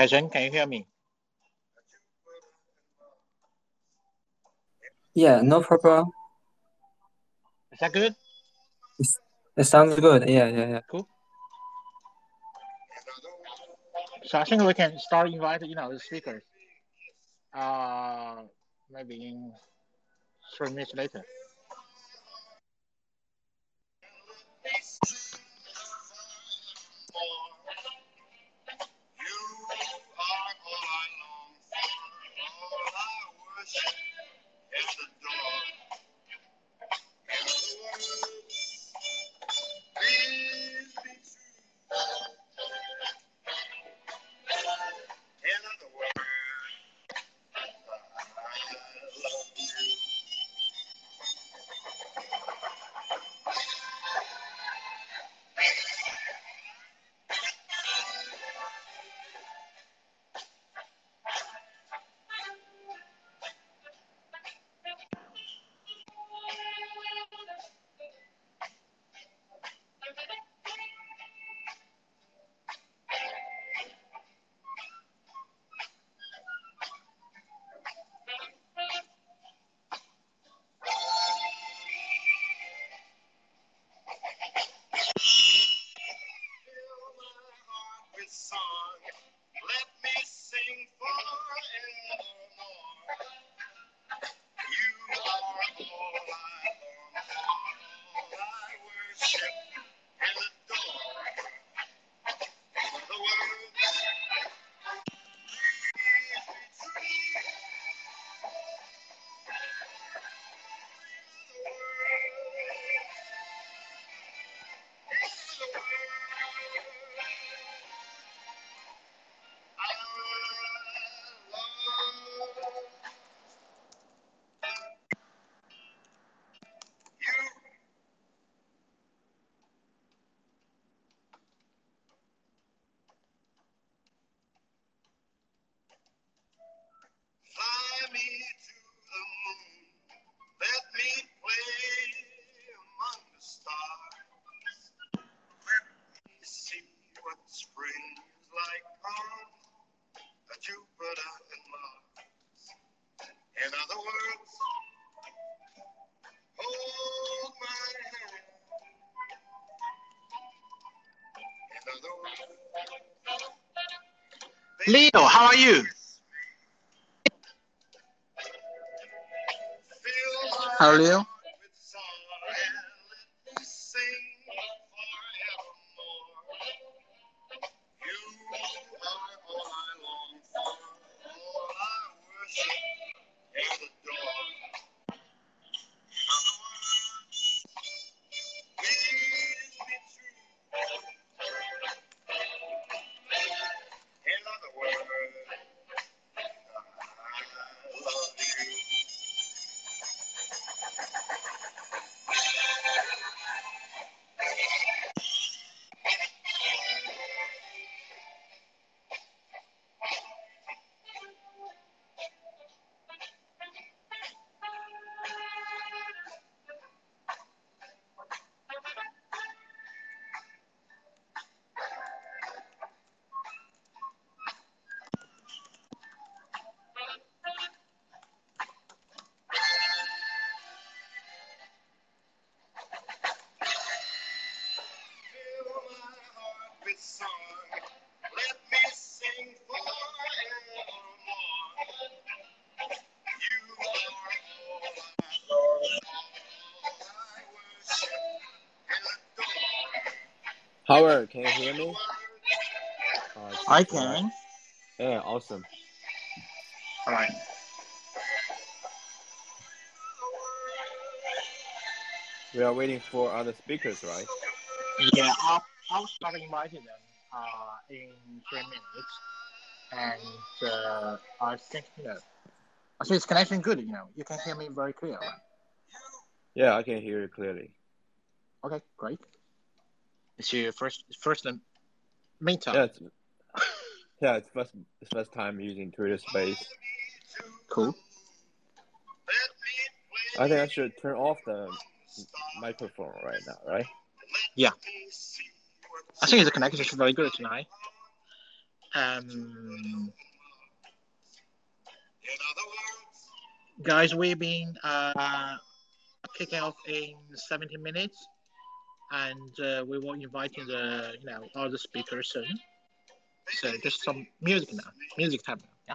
Kaisen, can you hear me? Yeah, no problem. Is that good? It sounds good. Yeah, yeah, yeah. Cool. So I think we can start inviting, you know, the speakers. Uh, maybe in three minutes later. Leo, how are you? Hello, Leo. Howard, can you hear me? Oh, I just, can. Yeah, awesome. All right. We are waiting for other speakers, right? Yeah, I'll, I'll start inviting them uh, in three minutes. And uh, I think, you know, I think it's connection good, you know. You can hear me very clear, right? Yeah, I can hear you clearly. Okay, great. Your first first and meantime. Yeah, it's, yeah, it's first it's first time using Twitter Space. Cool. I think I should turn off the microphone right now, right? Yeah. I think the connection is very good tonight. Um, guys, we've been uh, kicking off in 17 minutes, and uh, we will inviting the you know other speakers soon. So just some music now, music time now. Yeah.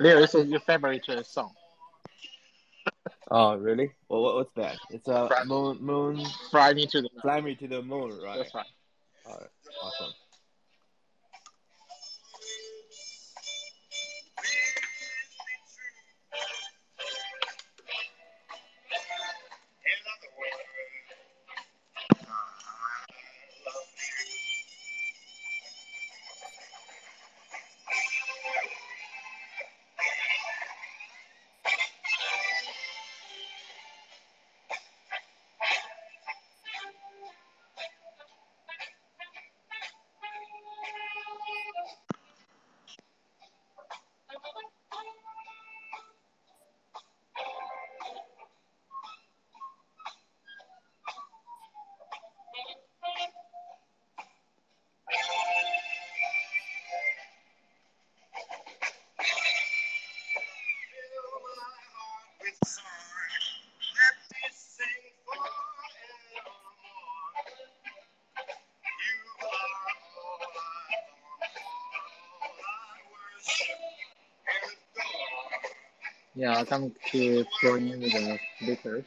Leo, this is your favorite uh, song. Oh, really? Well, what, what's that? It's a Fly- moon, moon, Fly me to the fly me to the moon, right? That's right. All right, awesome. Yeah, come to join in with the speakers.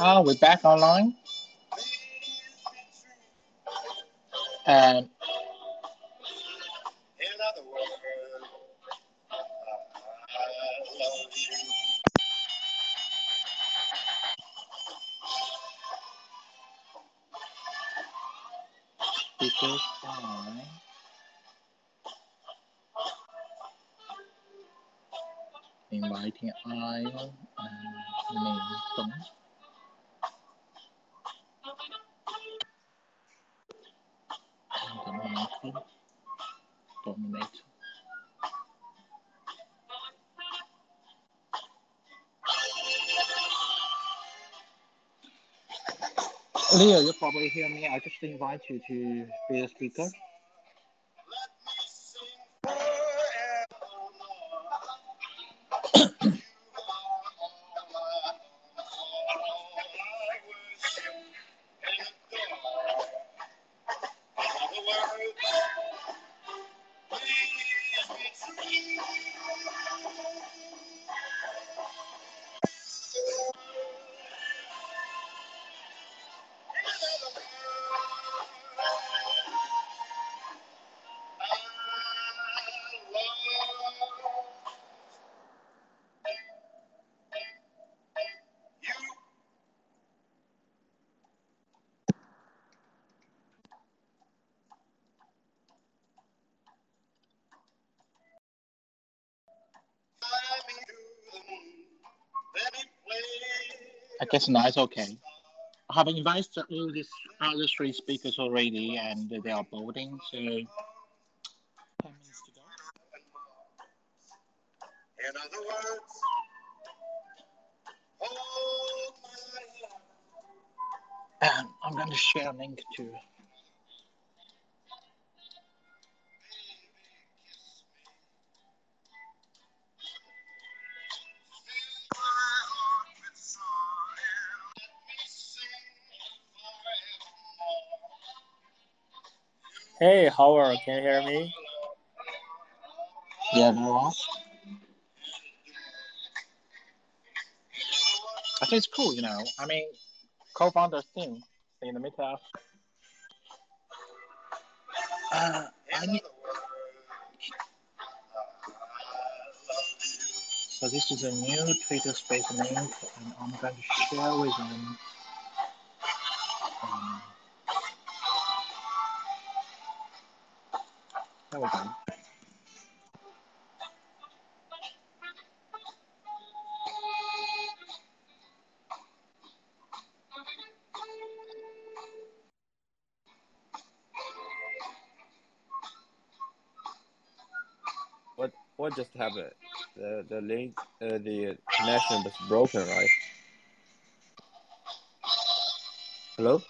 Ah, we're back online. And Leo, you probably hear me. I just invite you to be a speaker. Now it's okay. I have invited all these other three speakers already, and they are boarding, so 10 minutes to go. In other words, hold my hand, And I'm going to share a link to Hey, Howard, can you hear me? Yeah, no? I think it's cool, you know. I mean, co-founder team in the meetup. Uh, I In need, other words, I love you. so this is a new Twitter space link, and I'm going to share with them. What what just happened? The the link uh, the connection was broken, right? Hello?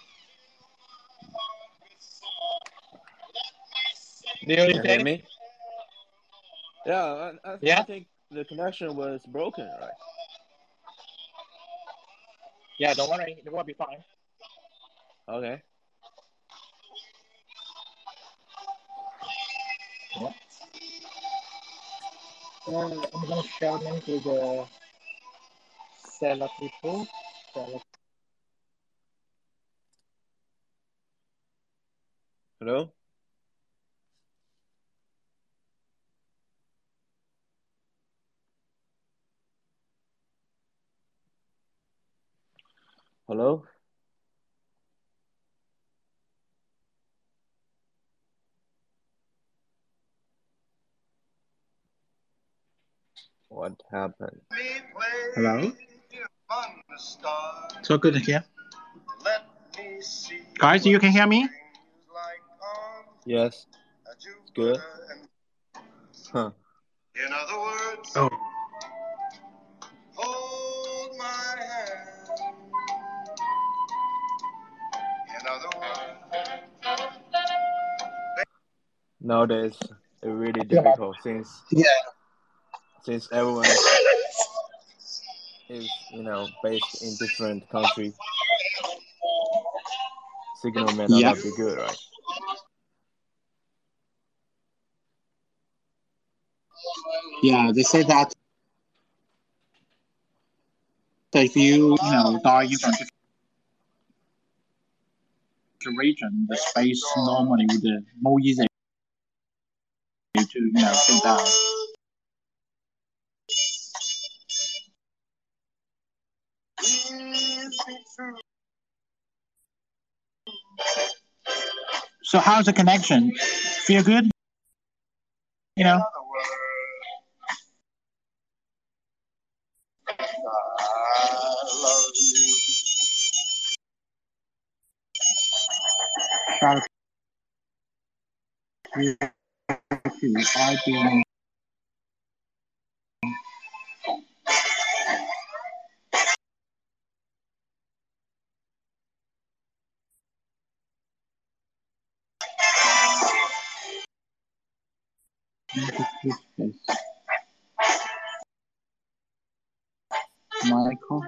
Do you Can hear hear me? Yeah, I, I, Yeah. I think the connection was broken, right? Yeah, don't worry, it will be fine. Okay. Uh, I'm going to share a link the Celer people. Celer Hello? Hello? What happened? Hello? So good to hear. Let me see Guys, you can hear me? what spring's like on Yes. Good. Huh. In other words, Oh, Nowadays it's really difficult since yeah. since everyone is you know based in different countries. Signal may not Yeah. be good, right? Yeah, they say that if you, you know, die in from different region, the space normally would uh, more easy to, you know, take down. is it true? So how's the connection? Feel good? You know? In I love you. To you. I've Michael.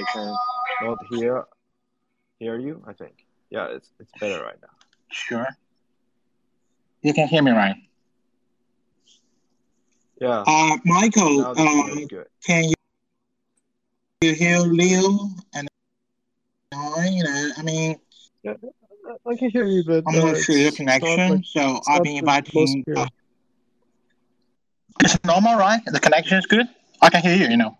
I can not hear hear you. I think. Yeah, it's it's better right now. Sure. You can hear me right. Yeah. Uh, Michael, Now uh, signal is can you, you hear Leo and I? You know, I mean, Yeah, I can hear you, but I'm uh, not sure your connection, like so I've not been the inviting. Uh, it's normal, right? The connection is good. I can hear you. You know.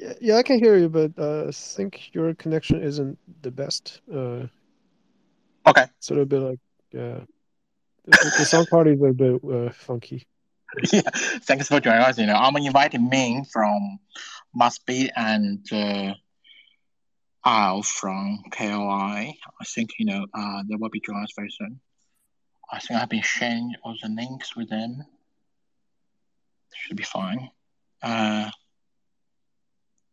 Yeah, yeah, I can hear you, but uh, I think your connection isn't the best. Uh, Okay. a little bit like yeah, the, the sound quality is a bit uh, funky. yeah. Thanks for joining us. You know, I'm inviting Minh from MassBit and uh, Al from Koii. I think you know uh, they will be joining us very soon. I think I've been sharing all the links with them. Should be fine. Uh,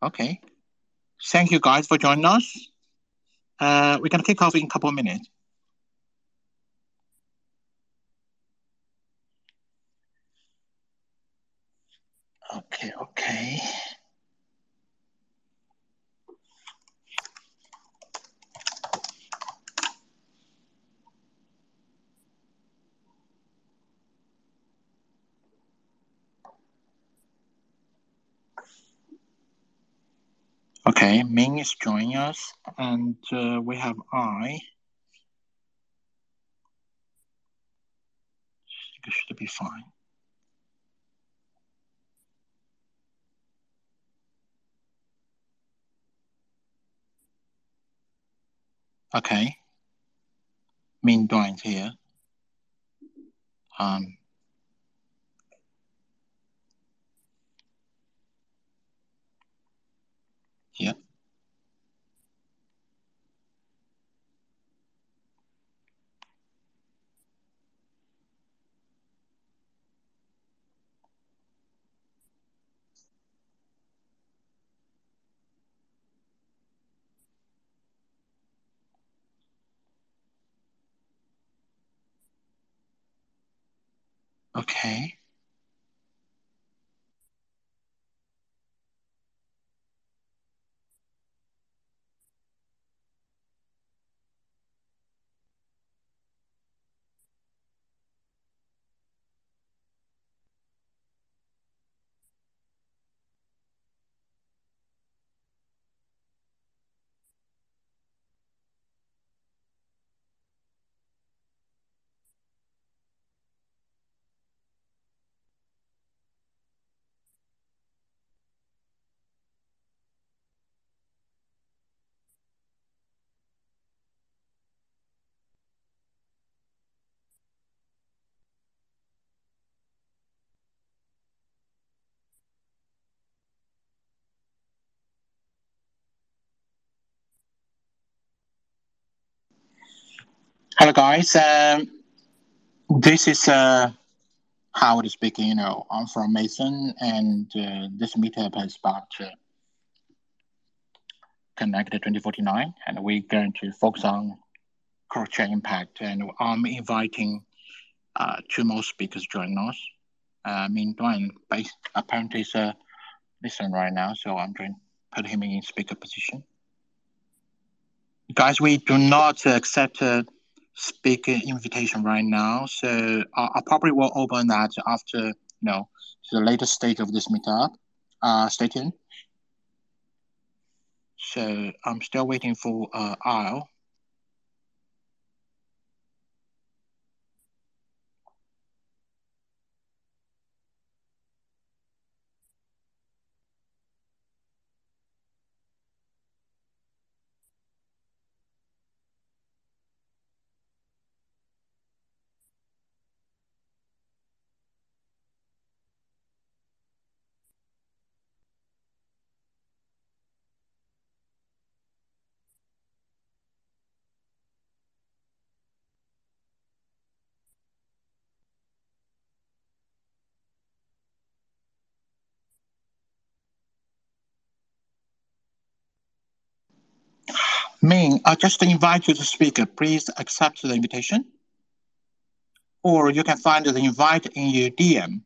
okay. Thank you guys for joining us. Uh, we're gonna kick off in a couple of minutes. Okay, okay. Okay, Minh is joining us, and uh, we have I. It should be fine. Okay. Minh joins here. Um. Yeah. Okay. Hello, guys. Um, this is uh, Howard speaking. You know, I'm from Meson, and uh, this meetup is about uh, Connect 2049, and we're going to focus on cross-chain impact. And I'm inviting uh, two more speakers join us. Uh, Minh Doan, based, apparently, is uh, listening right now, so I'm going to put him in speaker position. Guys, we do not accept a speaker invitation right now, so I, I probably will open that after you know the latest stage of this meetup. Uh, stay tuned. So I'm still waiting for uh, Al. Minh, I just invite you to speak. Please accept the invitation. Or you can find the invite in your DM.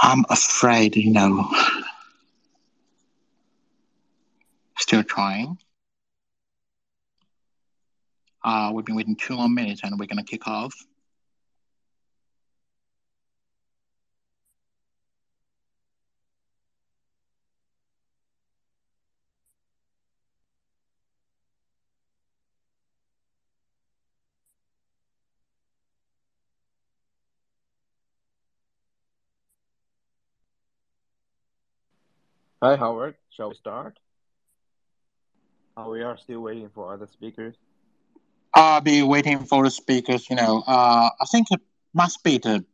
I'm afraid, you know. Still trying. Uh, we've been waiting two more minutes and we're going to kick off. Hi, Howard. Shall we start? Uh, we are still waiting for other speakers. I'll be waiting for the speakers, you know. Uh, I think it must be the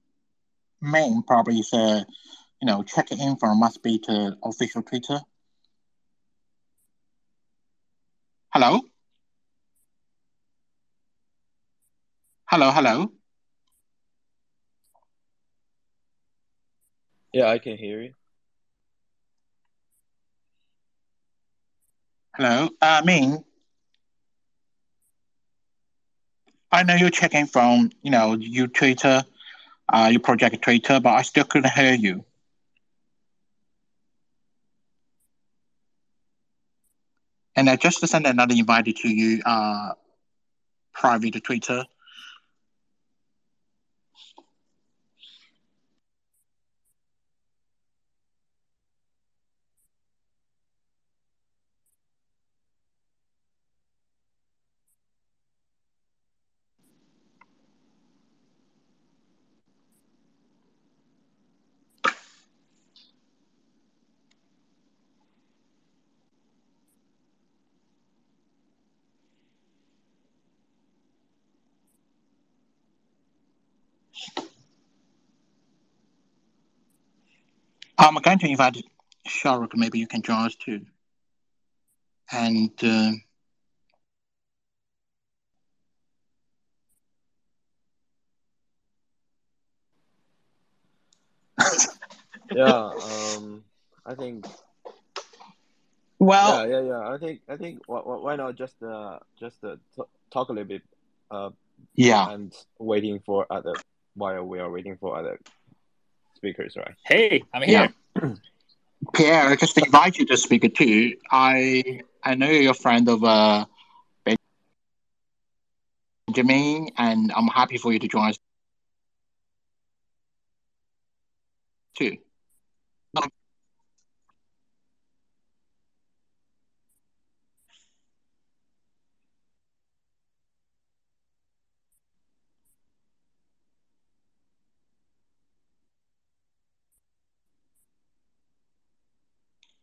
main, probably is, uh, you know, checking in from must be the official Twitter. Hello? Hello, hello. Yeah, I can hear you. Hello. Uh, Minh, I know you're checking from, you know, your Twitter, uh, your project Twitter, but I still couldn't hear you. And I just sent another invite to you, uh, private Twitter. I'm going to invite Sharuk. Maybe you can join us too. And uh, Yeah, um, I think. well, Yeah, yeah, yeah. I think, I think. Why not just uh, just uh, t- talk a little bit, uh, yeah. and waiting for other while we are waiting for other speakers, right? Hey, I'm Yeah. here. Pierre, I just invite you to speak too. I I know you're a friend of uh, Benjamin, and I'm happy for you to join us too.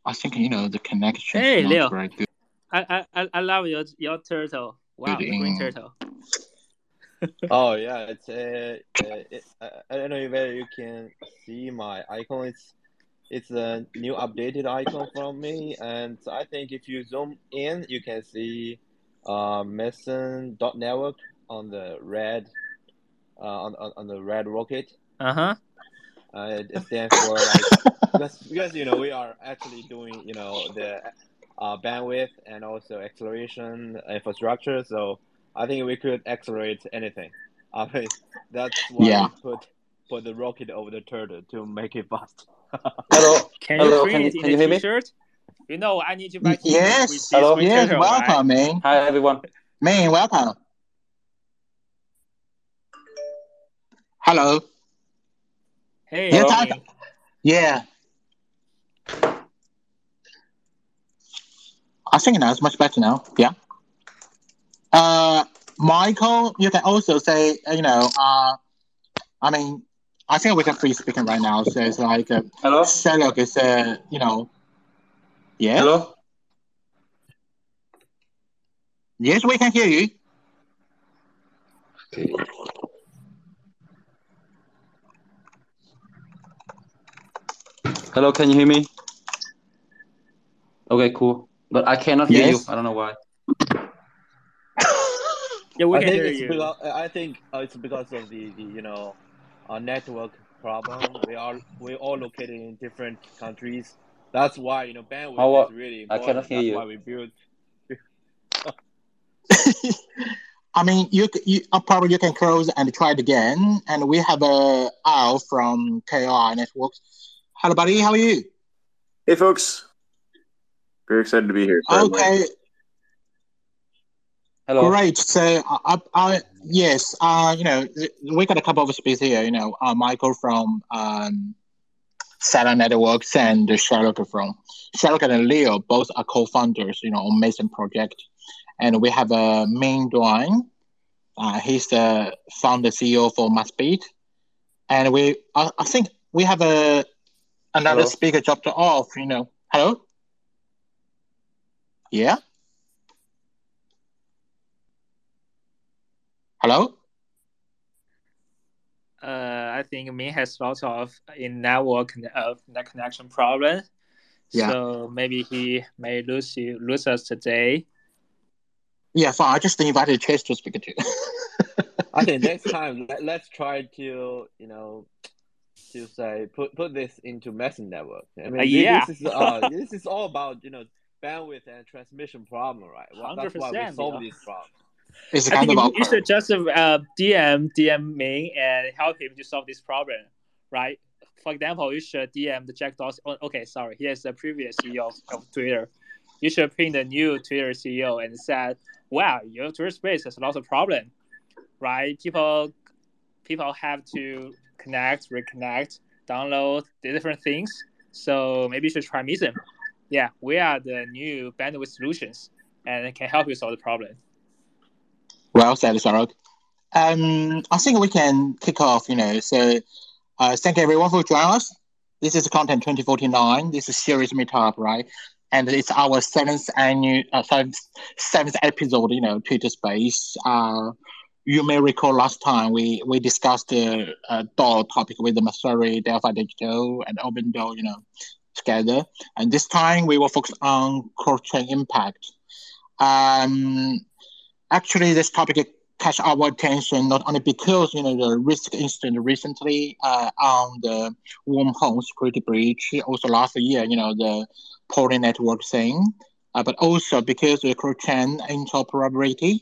I think you know the connection Hey, is not Leo. very good. I I I- I love your your turtle. Wow, the green turtle. Oh yeah, it's uh, uh it, uh, I don't know whether you can see my icon. It's it's a new updated icon from me, and I think if you zoom in, you can see uh Meson dot network on the red uh on on, on the red rocket. Uh huh. Uh, it, it stands for like because because you know we are actually doing you know the uh, bandwidth and also acceleration infrastructure. So I think we could accelerate anything. I mean that's why Yeah. we put put the rocket over the turtle to make it fast. Hello. Can Hello, you print can you- it can in you a hear me? T-shirt? You know, I need to buy Y- T-shirt yes. with Hello? Yes, turtle, welcome, right? man. Hi everyone. Man, welcome. Hello. Hey, Yeah, Hello. Yeah. I think now it's much better now. Yeah. Uh, Michael, you can also say, uh, you know, uh, I mean, I think we can free speaking right now. So it's like, uh, Hello. Sherlock is, uh, you know, yeah. Hello. Yes, we can hear you. Hello. Can you hear me? Okay, cool. But I cannot hear Yes. you. I don't know why. Yeah, we I can think hear it's you. because I think uh, it's because of the, the you know uh, network problem. We are we all located in different countries. That's why you know bandwidth How, uh, is really I important. cannot hear That's you. why we build I mean, you, you uh, probably you can close and try it again. And we have a Al from KR Networks. Hello, buddy. How are you? Hey, folks. Very excited to be here. Sorry, I'm. Okay, Hello. great. So, I, I, I yes, uh, you know, th- we got a couple of speakers here. You know, uh, Michael from um, Saturn Networks and Sherlock from Sherlock and Leo, both are co-founders. You know, on Meson project, and we have a uh, Minh Doan. Uh, he's the founder CEO for MassBit, and we, I, I think we have a another Hello. speaker dropped off. You know, hello. Yeah. Hello. Uh, I think Minh has lots of in network uh, net connection problem. Yeah. So maybe he may lose you lose us today. Yeah, fine. I just invited Chase to speak to. I think next time let, let's try to you know to say put put this into Meson network. I mean, Uh, yeah. this is uh this is all about you know bandwidth and transmission problem, right? Well, that's why we 100%, solve yeah. these problems. it's I think of you, you should just uh, DM DM Minh and help him to solve this problem, right? For example, you should DM the Jack Dorsey. Oh, okay, sorry, he is the previous CEO of, of Twitter. You should ping the new Twitter CEO and said, "Wow, your Twitter space has lots of problem, right? People, people have to connect, reconnect, download the different things. So maybe you should try Meson. Yeah, we are the new bandwidth solutions and it can help you solve the problem. Well said, Sarok. Um, I think we can kick off. You know, so uh, thank everyone for joining us. This is Content 2049. This is series meetup, right? And it's our seventh annual, uh, seventh, seventh episode. You know, Twitter Space. Uh, you may recall last time we we discussed the uh, DAO topic with the Messari, Delphi Digital, and OpenDAO. You know, together. And this time we will focus on cross-chain impact. Um, actually, this topic catch our attention not only because you know the risk incident recently uh, on the wormhole security breach, also last year, you know the Poly network thing, uh, but also because the cross-chain interoperability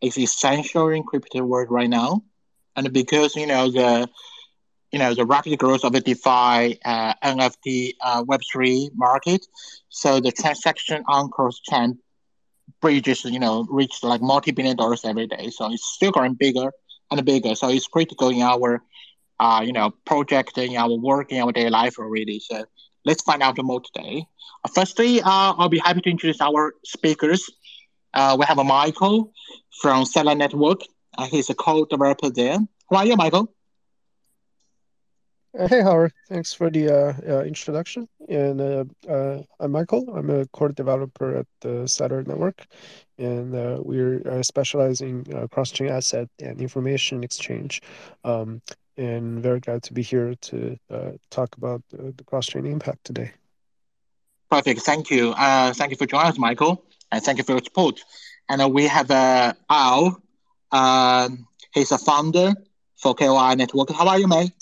is essential in crypto world right now. and because you know the you know the rapid growth of the DeFi, uh, NFT, uh, Web three market, so the transaction on cross chain bridges you know reach like multi billion dollars every day. So it's still growing bigger and bigger. So it's critical in our uh, you know project in our work in our daily life already. So let's find out more today. Firstly, uh, I'll be happy to introduce our speakers. Uh, we have a Michael from Celer Network. Uh, he's a co-developer there. How are you, Michael? Uh, hey, Howard. Thanks for the uh, uh, introduction. And uh, uh, I'm Michael. I'm a core developer at the Celer Network, and uh, we're uh, specializing uh, cross-chain asset and information exchange. Um, and very glad to be here to uh, talk about uh, the cross-chain impact today. Perfect. Thank you. Uh, thank you for joining us, Michael, and thank you for your support. And uh, we have uh, Al. Um, he's a founder for Koii Network. How are you, mate?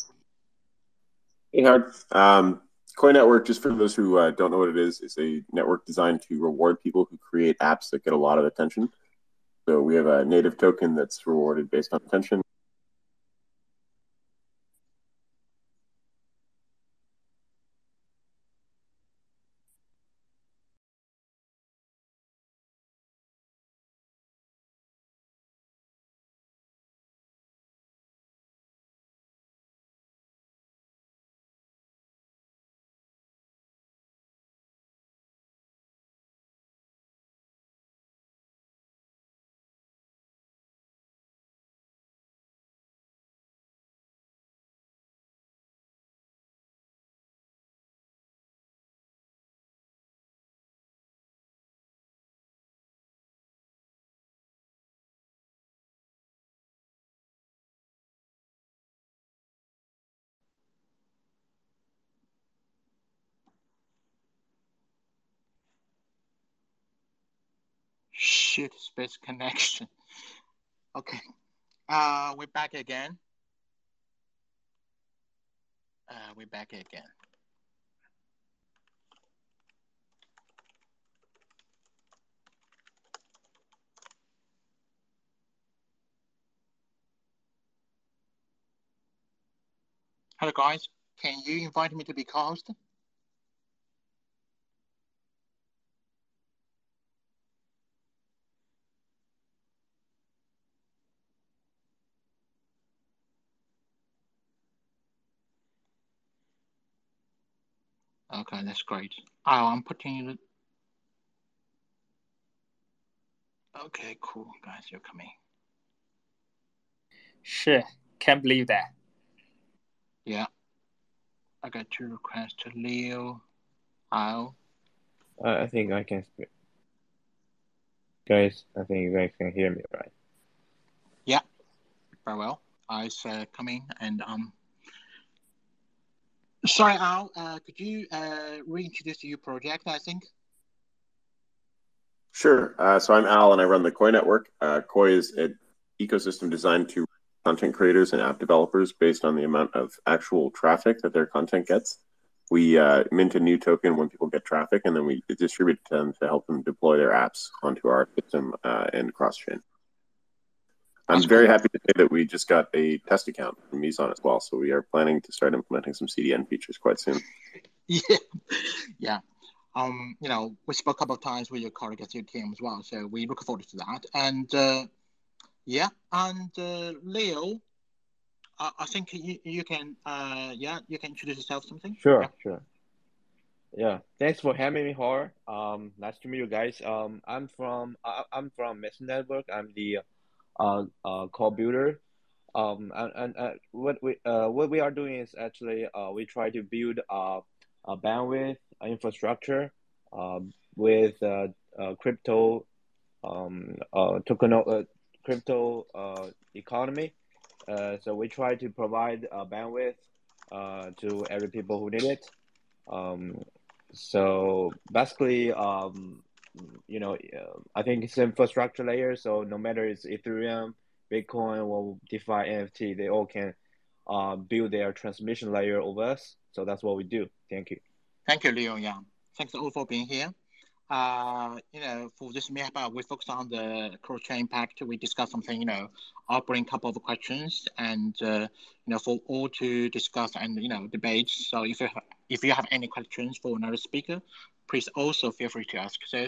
Hey, Howard. Um, Koii Network, just for those who uh, don't know what it is, is a network designed to reward people who create apps that get a lot of attention. So we have a native token that's rewarded based on attention. Shit, space connection. Okay. Uh, we're back again. Uh, we're back again. Hello, guys. Can you invite me to be co-host? Okay, that's great. Oh, I'm putting it. Okay, cool, guys. You're coming. Sure, can't believe that. Yeah. I got two requests to Leo, Al. Uh, I think I can speak. Guys, I think you guys can hear me, right? Yeah, very well. I uh, coming and um. Sorry, Al. Uh, could you uh, reintroduce your project? I think. Sure. Uh, so I'm Al, and I run the Koii Network. Uh, Koii is an ecosystem designed to content creators and app developers based on the amount of actual traffic that their content gets. We uh, mint a new token when people get traffic, and then we distribute them to help them deploy their apps onto our system uh, and cross chain. I'm very happy to say that we just got a test account from Meson as well. So we are planning to start implementing some CDN features quite soon. Yeah, yeah. Um, you know, we spoke a couple of times with your colleague at your team as well, so we look forward to that. And uh, yeah, and uh, Leo, I, I think you, you can, uh, yeah, you can introduce yourself something. Sure, Yeah. sure. Yeah, thanks for having me, Hor. Um, nice to meet you guys. Um, I'm from I, I'm from Meson Network. I'm the uh, uh, builder. Um, and, and uh, what we uh, what we are doing is actually uh, we try to build a, a bandwidth infrastructure um, with uh, uh, crypto um, uh, token uh, crypto uh, economy. Uh, so we try to provide uh, bandwidth uh, to every people who need it. Um, so basically, um, you know, uh, I think it's infrastructure layer. So no matter it's Ethereum, Bitcoin, or DeFi, NFT, they all can uh, build their transmission layer over us. So that's what we do. Thank you. Thank you, Leo. Yang. thanks all for being here. uh, you know, for this meetup, we focus on the cross-chain impact. We discuss something, you know, I'll bring a couple of questions and, uh, you know, for all to discuss and, you know, debate. So if you, have, if you have any questions for another speaker, please also feel free to ask. So,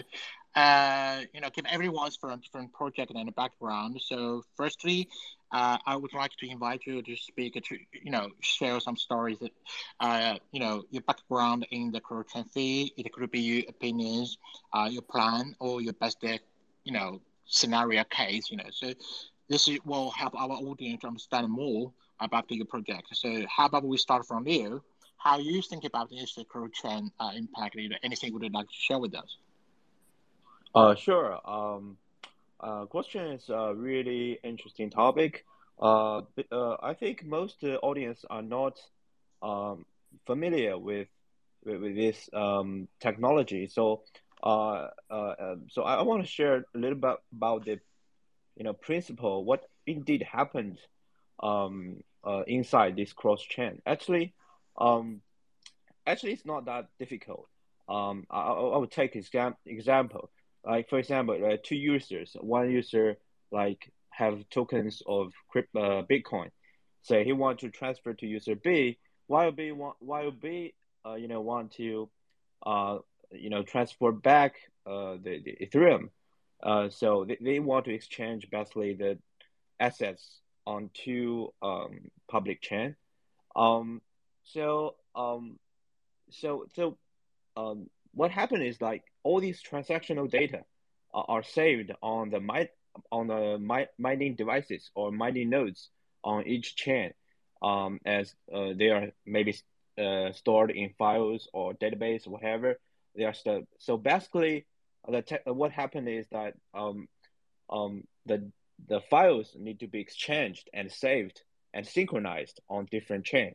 uh, you know, give everyone's from different project and background. So firstly, uh, I would like to invite you to speak to, you know, share some stories that, uh, you know, your background in the corruption fee. It could be your opinions, uh, your plan, or your best, you know, scenario case. You know, so this will help our audience understand more about your project. So how about we start from you? How you think about this corruption uh, impact? you know, Anything would you like to share with us? Uh, sure. Um, uh, question is a really interesting topic. Uh, uh, I think most uh, audience are not um, familiar with, with, with this um, technology. So, uh, uh, um, so I, I want to share a little bit about the, you know, principle what indeed happened, um, uh, inside this cross chain. Actually, um, actually, it's not that difficult. Um, I, I would take exam example like for example, uh, two users, one user like have tokens of crypto, uh, Bitcoin. Say he want to transfer to user B, while B want while B uh, you know want to uh, you know transfer back uh, the, the Ethereum. Uh, so they, they want to exchange basically the assets on two um, public chain. Um, so um, so so um, what happened is like all these transactional data are, are saved on the mi- on the mi- mining devices or mining nodes on each chain, um, as uh, they are maybe uh, stored in files or database, or whatever. They are st- so basically, the te- what happened is that um, um, the the files need to be exchanged and saved and synchronized on different chain.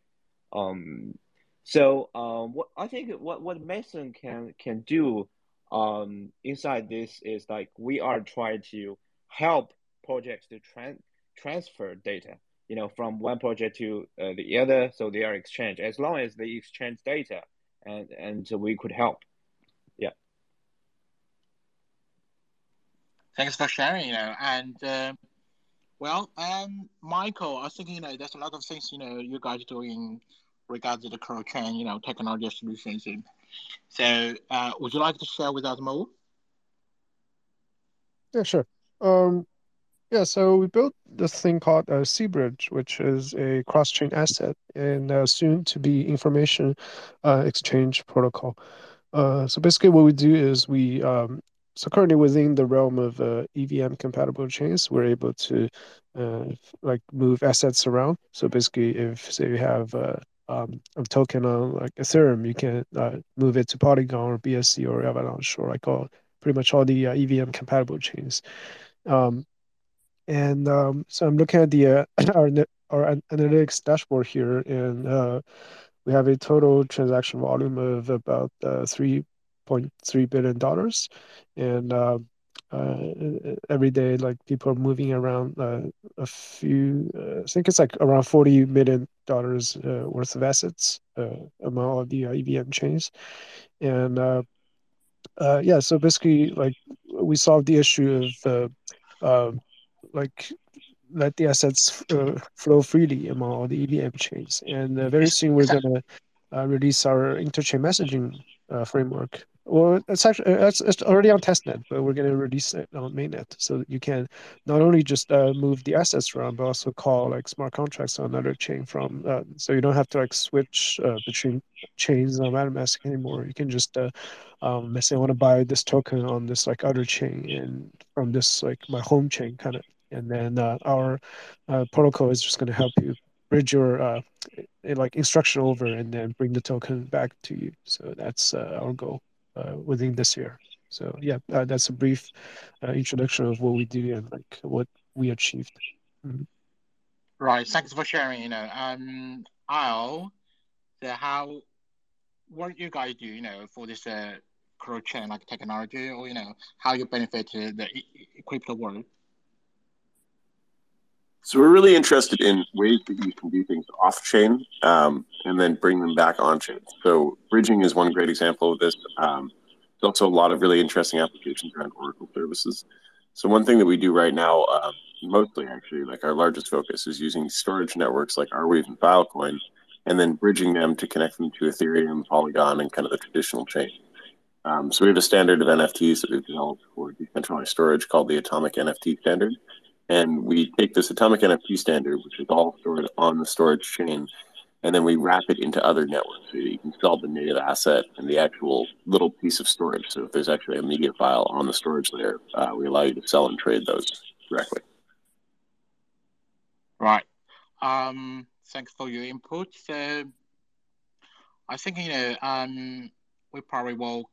Um, so um, what I think what what Meson can can do um, inside this is like we are trying to help projects to tran- transfer data, you know, from one project to uh, the other, so they are exchanged. As long as they exchange data, and and so we could help. Yeah. Thanks for sharing. You know, and uh, well, um, Michael, I thinking, you know, there's a lot of things you know you guys doing regarding the cross chain, you know, technology solutions. So, uh, would you like to share with us more? Yeah, sure. Um, yeah, so we built this thing called uh, cBridge, which is a cross-chain asset and uh, soon to be information uh, exchange protocol. Uh, so basically, what we do is we um, so currently within the realm of uh, EVM compatible chains, we're able to uh, like move assets around. So basically, if say you have uh, um, a token on like Ethereum, you can uh, move it to Polygon or BSC or Avalanche or like all pretty much all the uh, EVM compatible chains. Um, and um, so I'm looking at the uh, our our analytics dashboard here, and we have a total transaction volume of about three point three billion dollars, and uh, uh, every day like people are moving around uh, a few uh, i think it's like around 40 million dollars uh, worth of assets uh, among all the evm chains. And yeah so basically like we solved the issue of um, like let the assets flow freely among all the evm chains. And very soon we're going to release our interchain messaging framework well, it's actually it's, it's already on testnet, but we're going to release it on mainnet so that you can not only just uh, move the assets around, but also call like smart contracts on another chain from. Uh, so you don't have to like switch uh, between chains on MetaMask anymore. You can just uh, um, say I want to buy this token on this like other chain and from this like my home chain kind of, and then uh, our uh, protocol is just going to help you bridge your uh, like instruction over and then bring the token back to you. So that's uh, our goal uh, within this year. So yeah, uh, that's a brief uh, introduction of what we do and like what we achieved. Mm-hmm. Right. Thanks for sharing. You know, um, I'll so how what you guys do, you know, for this uh, cross chain like technology, or you know, how you benefit the crypto world. So we're really interested in ways that you can do things off chain um, and then bring them back on chain. So bridging is one great example of this. Um, There's also a lot of really interesting applications around Oracle services. So one thing that we do right now, uh, mostly actually, like our largest focus is using storage networks like Arweave and Filecoin, and then bridging them to connect them to Ethereum, Polygon, and kind of the traditional chain. Um, so we have a standard of NFTs that we've developed for decentralized storage called the Atomic NFT Standard. And we take this Atomic NFT standard, which is all stored on the storage chain, and then we wrap it into other networks. So you can sell the native asset and the actual little piece of storage. So if there's actually a media file on the storage layer, uh, we allow you to sell and trade those directly. Right. Um, thanks for your input. So I think you know um, we probably will.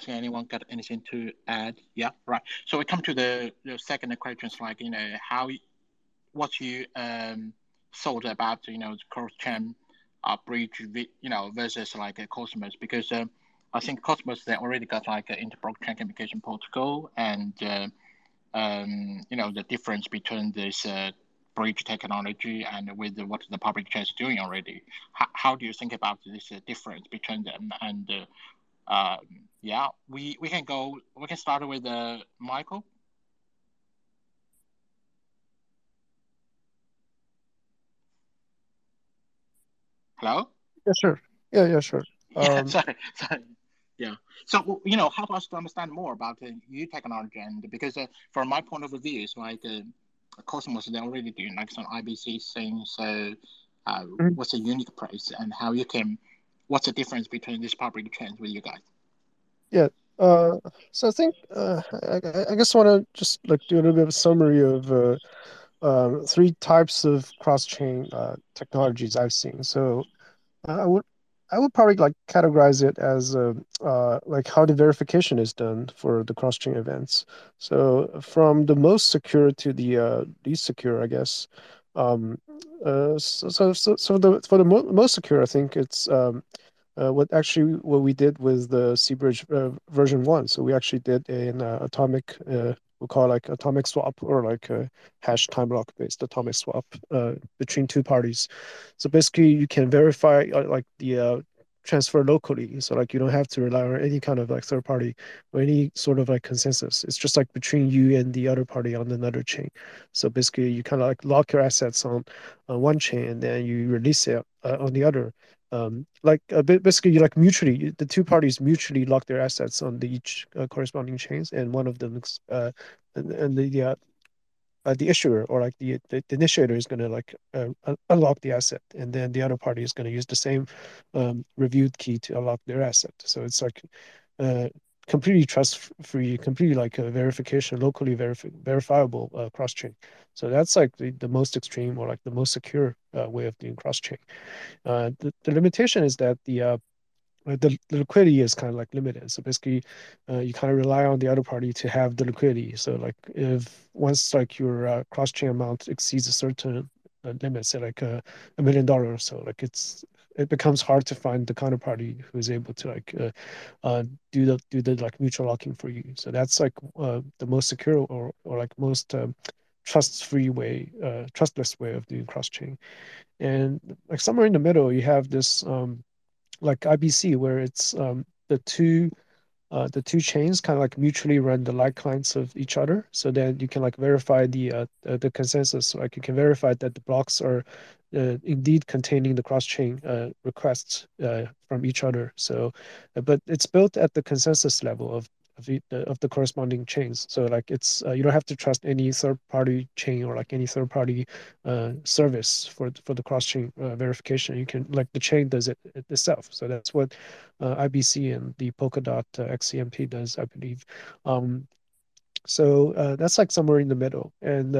Think anyone got anything to add? Yeah, right. So we come to the, the second questions, like you know how, what you um thought about you know the cross chain uh, bridge, you know versus like a Cosmos because um, I think Cosmos they already got like an inter-blockchain communication protocol and. Uh, um, you know the difference between this uh, bridge technology and with what the public chain is doing already. How, how do you think about this uh, difference between them? And uh, um, yeah, we, we can go. We can start with uh, Michael. Hello. Yeah, sure. Yeah, yeah, sure. Yeah, Um, sorry, sorry. Yeah. So you know, help us to understand more about the new technology, and because uh, from my point of view, it's like uh, Cosmos they're already doing like some IBC things. So, uh, Mhm. what's the unique price, and how you can, what's the difference between this public chains with you guys? Uh, so I think uh, I, I- guess I want to just like do a little bit of a summary of uh, um, three types of cross-chain uh, technologies I've seen. So uh, I would I would probably like categorize it as uh, uh, like how the verification is done for the cross-chain events. So from the most secure to the uh, least secure, I guess. Um, uh, so, so, so, the for the mo most secure, I think it's um, what actually what we did with the cBridge uh, version one. So we actually did an uh, atomic, uh, we call like atomic swap or like a hash time lock based atomic swap uh, between two parties. So basically, you can verify uh, like the uh, transfer locally. So like you don't have to rely on any kind of like third party or any sort of like consensus. It's just like between you and the other party on another chain. So basically, you kind of like lock your assets on on one chain and then you release it uh, on the other um, like uh, ba- basically like mutually the two parties mutually lock their assets on the each uh, corresponding chains and one of them uh, and, and the uh, uh, the issuer or like the the, initiator is going to like uh, unlock the asset and then the other party is going to use the same um, reviewed key to unlock their asset. So it's like completely trust free completely like a verification locally verif- verifiable cross chain so that's like the, the most extreme or like the most secure way of doing cross chain uh, the, the limitation is that the uh, uh, the, the liquidity is kind of like limited. So basically, uh, you kind of rely on the other party to have the liquidity. So like if once like your uh, cross chain amount exceeds a certain uh, limit, say like a, million dollars or so, like it's it becomes hard to find the counterparty who is able to like uh, uh, do the do the like mutual locking for you. So that's like uh, the most secure or or like most um, trust-free way, uh, trustless way of doing cross chain. And like somewhere in the middle, you have this um, like IBC where it's um, the two uh, the two chains kind of like mutually run the like clients of each other. So then you can like verify the uh, uh, the consensus. So, Like you can verify that the blocks are uh, indeed containing the cross chain uh, requests uh, from each other. So, uh, but it's built at the consensus level of of the, of the corresponding chains. So like it's uh, you don't have to trust any third party chain or like any third party uh, service for for the cross chain uh, verification. You can like the chain does it itself. So that's what uh, IBC and the Polkadot uh, XCMP does, I believe. Um, so uh, that's like somewhere in the middle, and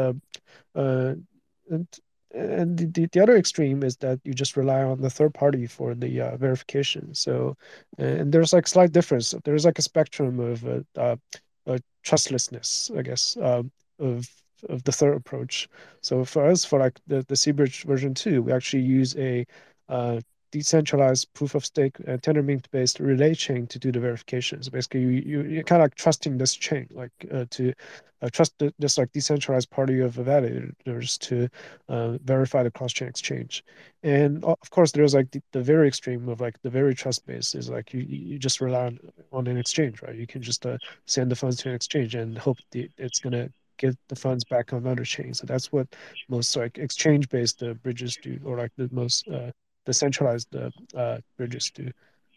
and and the, the other extreme is that you just rely on the third party for the uh, verification. So, and there's like slight difference. There's like a spectrum of uh, uh, uh, trustlessness, I guess, um, of of the third approach. So for us, for like the the cBridge version two, we actually use a uh, decentralized proof of stake uh, tendermint based relay chain to do the verifications. Basically, you, you you're kind of like trusting this chain, like uh, to uh, trust this like decentralized party of validators to uh, verify the cross chain exchange. And of course, there's like the, the, very extreme of like the very trust based is like you you just rely on, on an exchange, right? You can just uh, send the funds to an exchange and hope the, it's gonna get the funds back on another chain. So that's what most like exchange based uh, bridges do, or like the most uh, decentralized uh, uh, bridges do.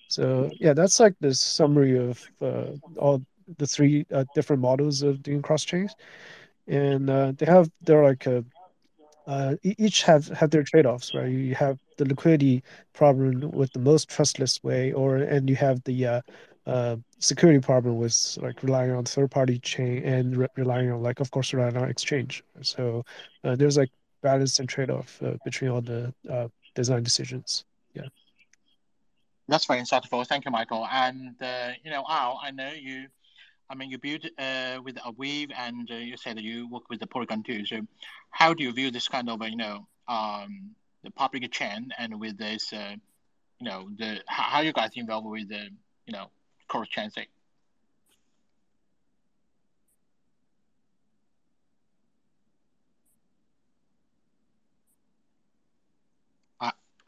So yeah, that's like the summary of uh, all the three uh, different models of doing cross chains, and they have they're like a, each have have their trade offs, right? You have the liquidity problem with the most trustless way, or and you have the uh, security problem with like relying on third party chain and re- relying on like of course relying on exchange. So uh, there's like balance and trade off uh, between all the design decisions. Yeah. That's very insightful. Thank you, Michael. And uh, you know, Al, I know you. I mean, you build uh, with Arweave, and uh, you said that you work with the Polygon too. So, how do you view this kind of, you know, um, the public chain, and with this, uh, you know, the how, how you guys involved with the, you know, cross chain thing?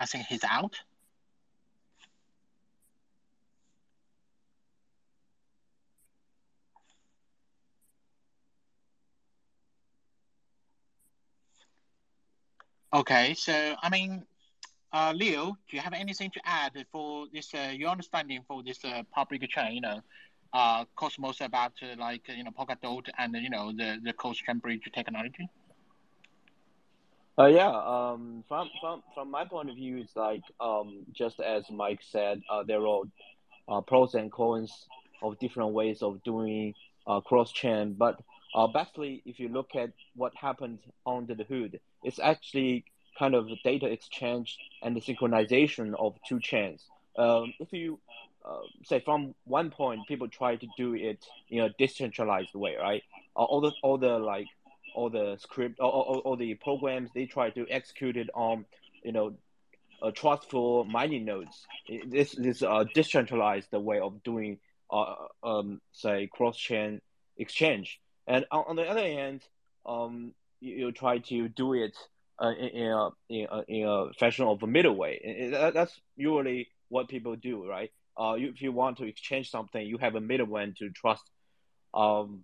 I think he's out. Okay, so I mean, uh, Leo, do you have anything to add for this? Uh, your understanding for this uh, public chain, you know, uh, Cosmos about uh, like you know Polkadot and you know the the cross chain bridge technology? Uh, yeah. Um, from from from my point of view, it's like um, just as Mike said, uh, there are uh, pros and cons of different ways of doing uh, cross chain. But uh, basically, if you look at what happened under the hood, it's actually kind of data exchange and the synchronization of two chains. Um, if you uh, say from one point, people try to do it in a decentralized way, right? All the all the like all the script, all, all, all the programs they try to execute it on, you know, a trustful mining nodes. This is a decentralized way of doing, uh, um, say cross chain exchange. And on, on the other hand, um, you, you try to do it uh, in, in, a, in, a, in a fashion of a middle way. That, that's usually what people do, right? Uh, you, if you want to exchange something, you have a middleman to trust. Um,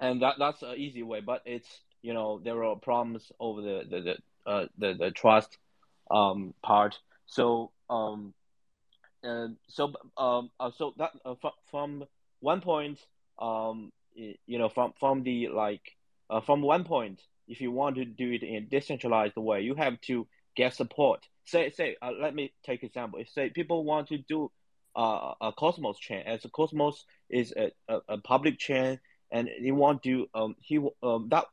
and that that's an easy way, but it's you know there are problems over the the the uh, the, the trust um, part. So um, uh, so um, uh, so that uh, from, from one point um, you know from from the like uh, from one point if you want to do it in decentralized way you have to get support say say uh, let me take example if say people want to do uh, a cosmos chain as a cosmos is a, a, a public chain and they want to um he um that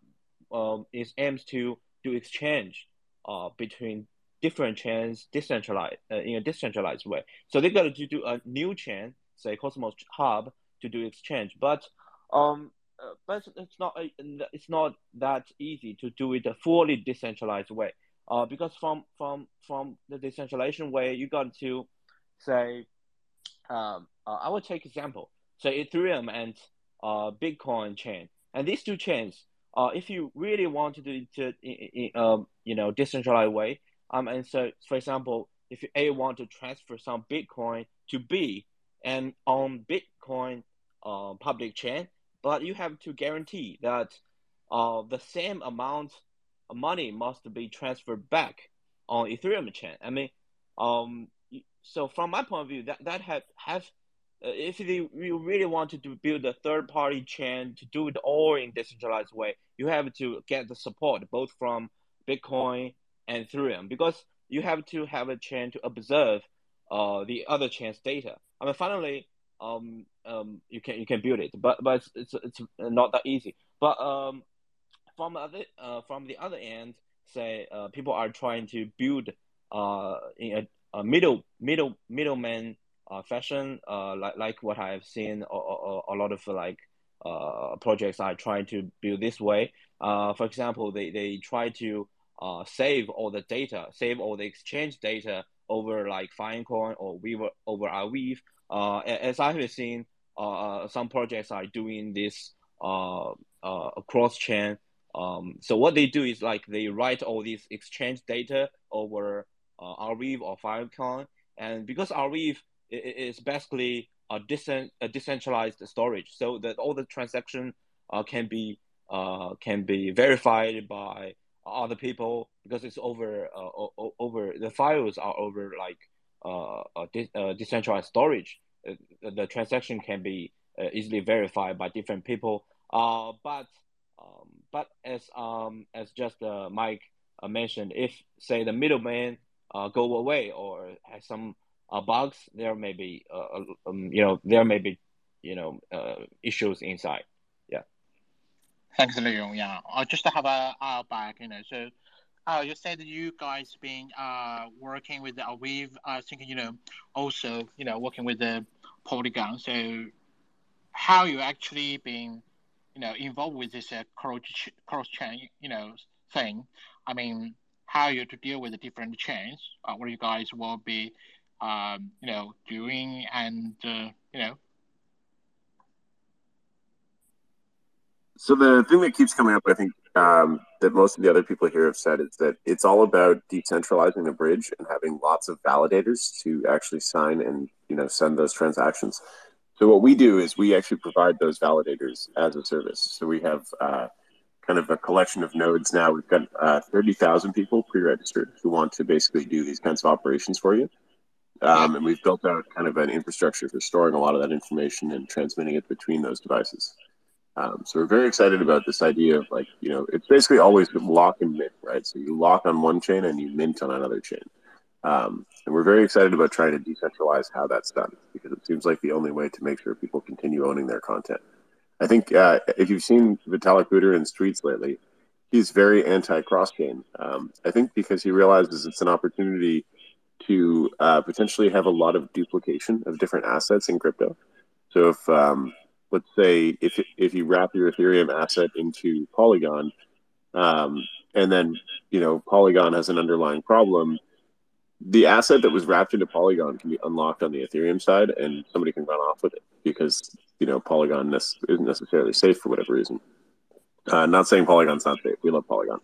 um is aims to do exchange uh between different chains decentralized uh, in a decentralized way so they got to do a new chain say cosmos hub to do exchange but um, uh, but it's not it's not that easy to do it a fully decentralized way. Uh, because from from from the decentralization way, you got to say, um, uh, I will take example, say Ethereum and uh, Bitcoin chain, and these two chains, uh, if you really want to do it in, um, you know, decentralized way, um, and so for example, if you A want to transfer some Bitcoin to B, and on Bitcoin uh, public chain, but you have to guarantee that uh, the same amount of money must be transferred back on Ethereum chain. I mean, um, so from my point of view, that that have have if you really want to build a third party chain to do it all in decentralized way, you have to get the support both from Bitcoin and Ethereum because you have to have a chain to observe uh, the other chain's data. I mean, finally, um, um, you can you can build it, but but it's it's, it's not that easy. But um, from other uh, from the other end, say uh, people are trying to build uh in a, a middle middle middleman uh, fashion, uh, like like what I've seen a, a, lot of like uh projects are trying to build this way. Uh, for example, they they try to uh, save all the data, save all the exchange data over like Filecoin or Weave over Arweave. Uh, as I have seen, uh, some projects are doing this uh, uh, cross chain. Um, so what they do is like they write all these exchange data over uh, or Filecoin, and because Arweave is basically a, decent, a decentralized storage, so that all the transaction uh, can be uh, can be verified by other people because it's over uh, over the files are over like uh, de- uh, decentralized storage. Uh, the transaction can be uh, easily verified by different people. Uh, but um, but as um, as just uh, Mike mentioned, if say the middleman go away or has some uh, bugs, there may be uh, um, you know there may be you know uh, issues inside. Yeah. Thanks, Leo. Yeah, I just to have a uh, back, you know, so. Uh, you said you guys been uh, working with the Arweave. I think you know also you know working with the Polygon. So how you actually been you know involved with this uh, cross cross chain you know thing? I mean, how you to deal with the different chains? Uh, what you guys will be um, you know doing and uh, you know So the thing that keeps coming up, I think, um, that most of the other people here have said is that it's all about decentralizing the bridge and having lots of validators to actually sign and you know send those transactions. So what we do is we actually provide those validators as a service. So we have uh, kind of a collection of nodes now. We've got uh, thirty thousand people pre-registered who want to basically do these kinds of operations for you. Um, and we've built out kind of an infrastructure for storing a lot of that information and transmitting it between those devices. Um, so we're very excited about this idea of like, you know, it's basically always lock and mint, right? So you lock on one chain and you mint on another chain. Um, and we're very excited about trying to decentralize how that's done because it seems like the only way to make sure people continue owning their content. I think uh, if you've seen Vitalik Buterin's tweets lately, he's very anti-cross chain. Um, I think because he realizes it's an opportunity to uh, potentially have a lot of duplication of different assets in crypto. So if um, let's say if if you wrap your Ethereum asset into Polygon, um, and then you know Polygon has an underlying problem, the asset that was wrapped into Polygon can be unlocked on the Ethereum side, and somebody can run off with it because you know Polygon isn't necessarily safe for whatever reason. Uh, not saying Polygon's not safe. We love Polygon,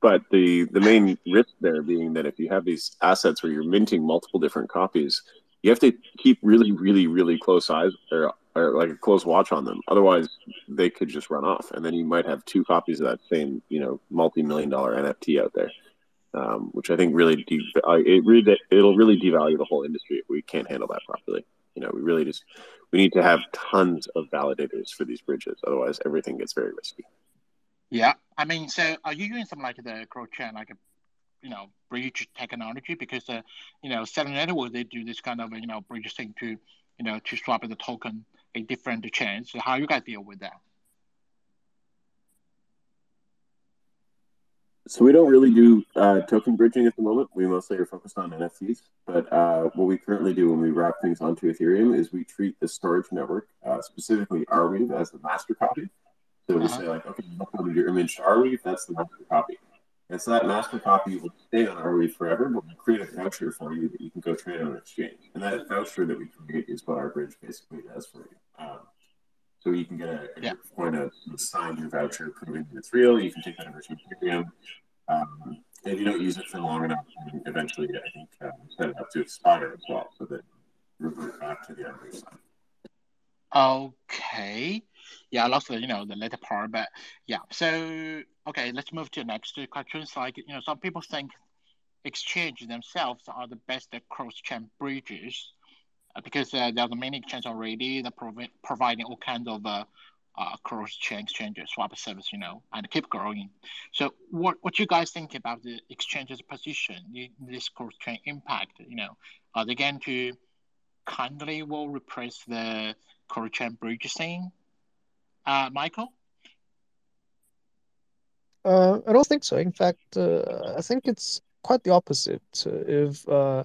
but the the main risk there being that if you have these assets where you're minting multiple different copies, you have to keep really, really, really close eyes or or like a close watch on them. Otherwise, they could just run off, and then you might have two copies of that same, you know, multi-million dollar NFT out there, um, which I think really de- it really it'll really devalue the whole industry if we can't handle that properly. You know, we really just we need to have tons of validators for these bridges. Otherwise, everything gets very risky. Yeah, I mean, so are you using something like the cross chain, like a you know bridge technology? Because uh, you know, Celer Network they do this kind of you know bridge thing to you know to swap the token a different chains. So how you guys deal with that? So we don't really do uh, token bridging at the moment. We mostly are focused on NFTs. But uh, what we currently do when we wrap things onto Ethereum is we treat the storage network, uh, specifically Arweave, as the master copy. So we uh-huh. say like, okay, you uploaded your image to Arweave, that's the master copy. And so that master copy will stay on Arweave forever, but we'll create a voucher for you that you can go trade on exchange. And that voucher that we create is what our bridge basically does for you. Um, so you can get a, a yeah. point of sign your voucher proving it's real. You can take that over to Ethereum. Um, and if you don't use it for long enough, eventually I think um, set it up to expire as well, so that revert back to the Arweave side. Okay. Yeah, I lost the you know the later part, but yeah. So okay, let's move to the next questions. Like you know, some people think exchange themselves are the best cross-chain bridges uh, because uh, there are many exchanges already that provi- providing all kinds of uh, uh, cross-chain exchanges, swap service, you know, and keep growing. So, what what you guys think about the exchange's position in this cross-chain impact? You know, are they going to kindly will replace the cross-chain bridge thing? Uh, Michael? Uh, I don't think so. In fact, uh, I think it's quite the opposite. If uh,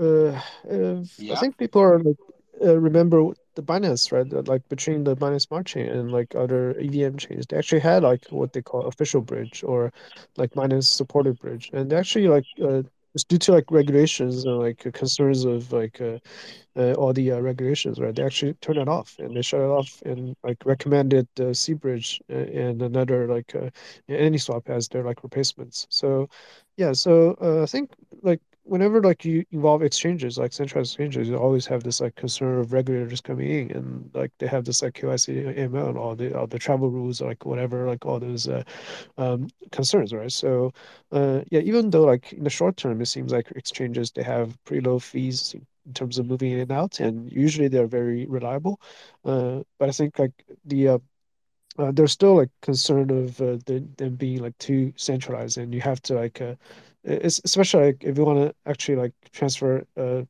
uh, if yeah. I think people are like uh, remember the Binance, right? Like between the Binance Smart Chain and like other EVM chains, they actually had like what they call official bridge or like Binance supported bridge, and they actually like just due to like regulations and like concerns of like uh, uh, all the uh, regulations, right? They actually turn it off and they shut it off and like recommended uh, cBridge and another like uh, AnySwap as their like replacements. So yeah, so uh, I think like whenever like you involve exchanges like centralized exchanges you always have this like concern of regulators coming in and like they have this like KYC AML and all the all the travel rules like whatever like all those uh, um, concerns right? So uh, yeah even though like in the short term it seems like exchanges they have pretty low fees in terms of moving in and out and usually they're very reliable. Uh, but I think like the uh, uh, there's still like concern of uh, them, them being like too centralized and you have to like uh, especially like if you want to actually like transfer uh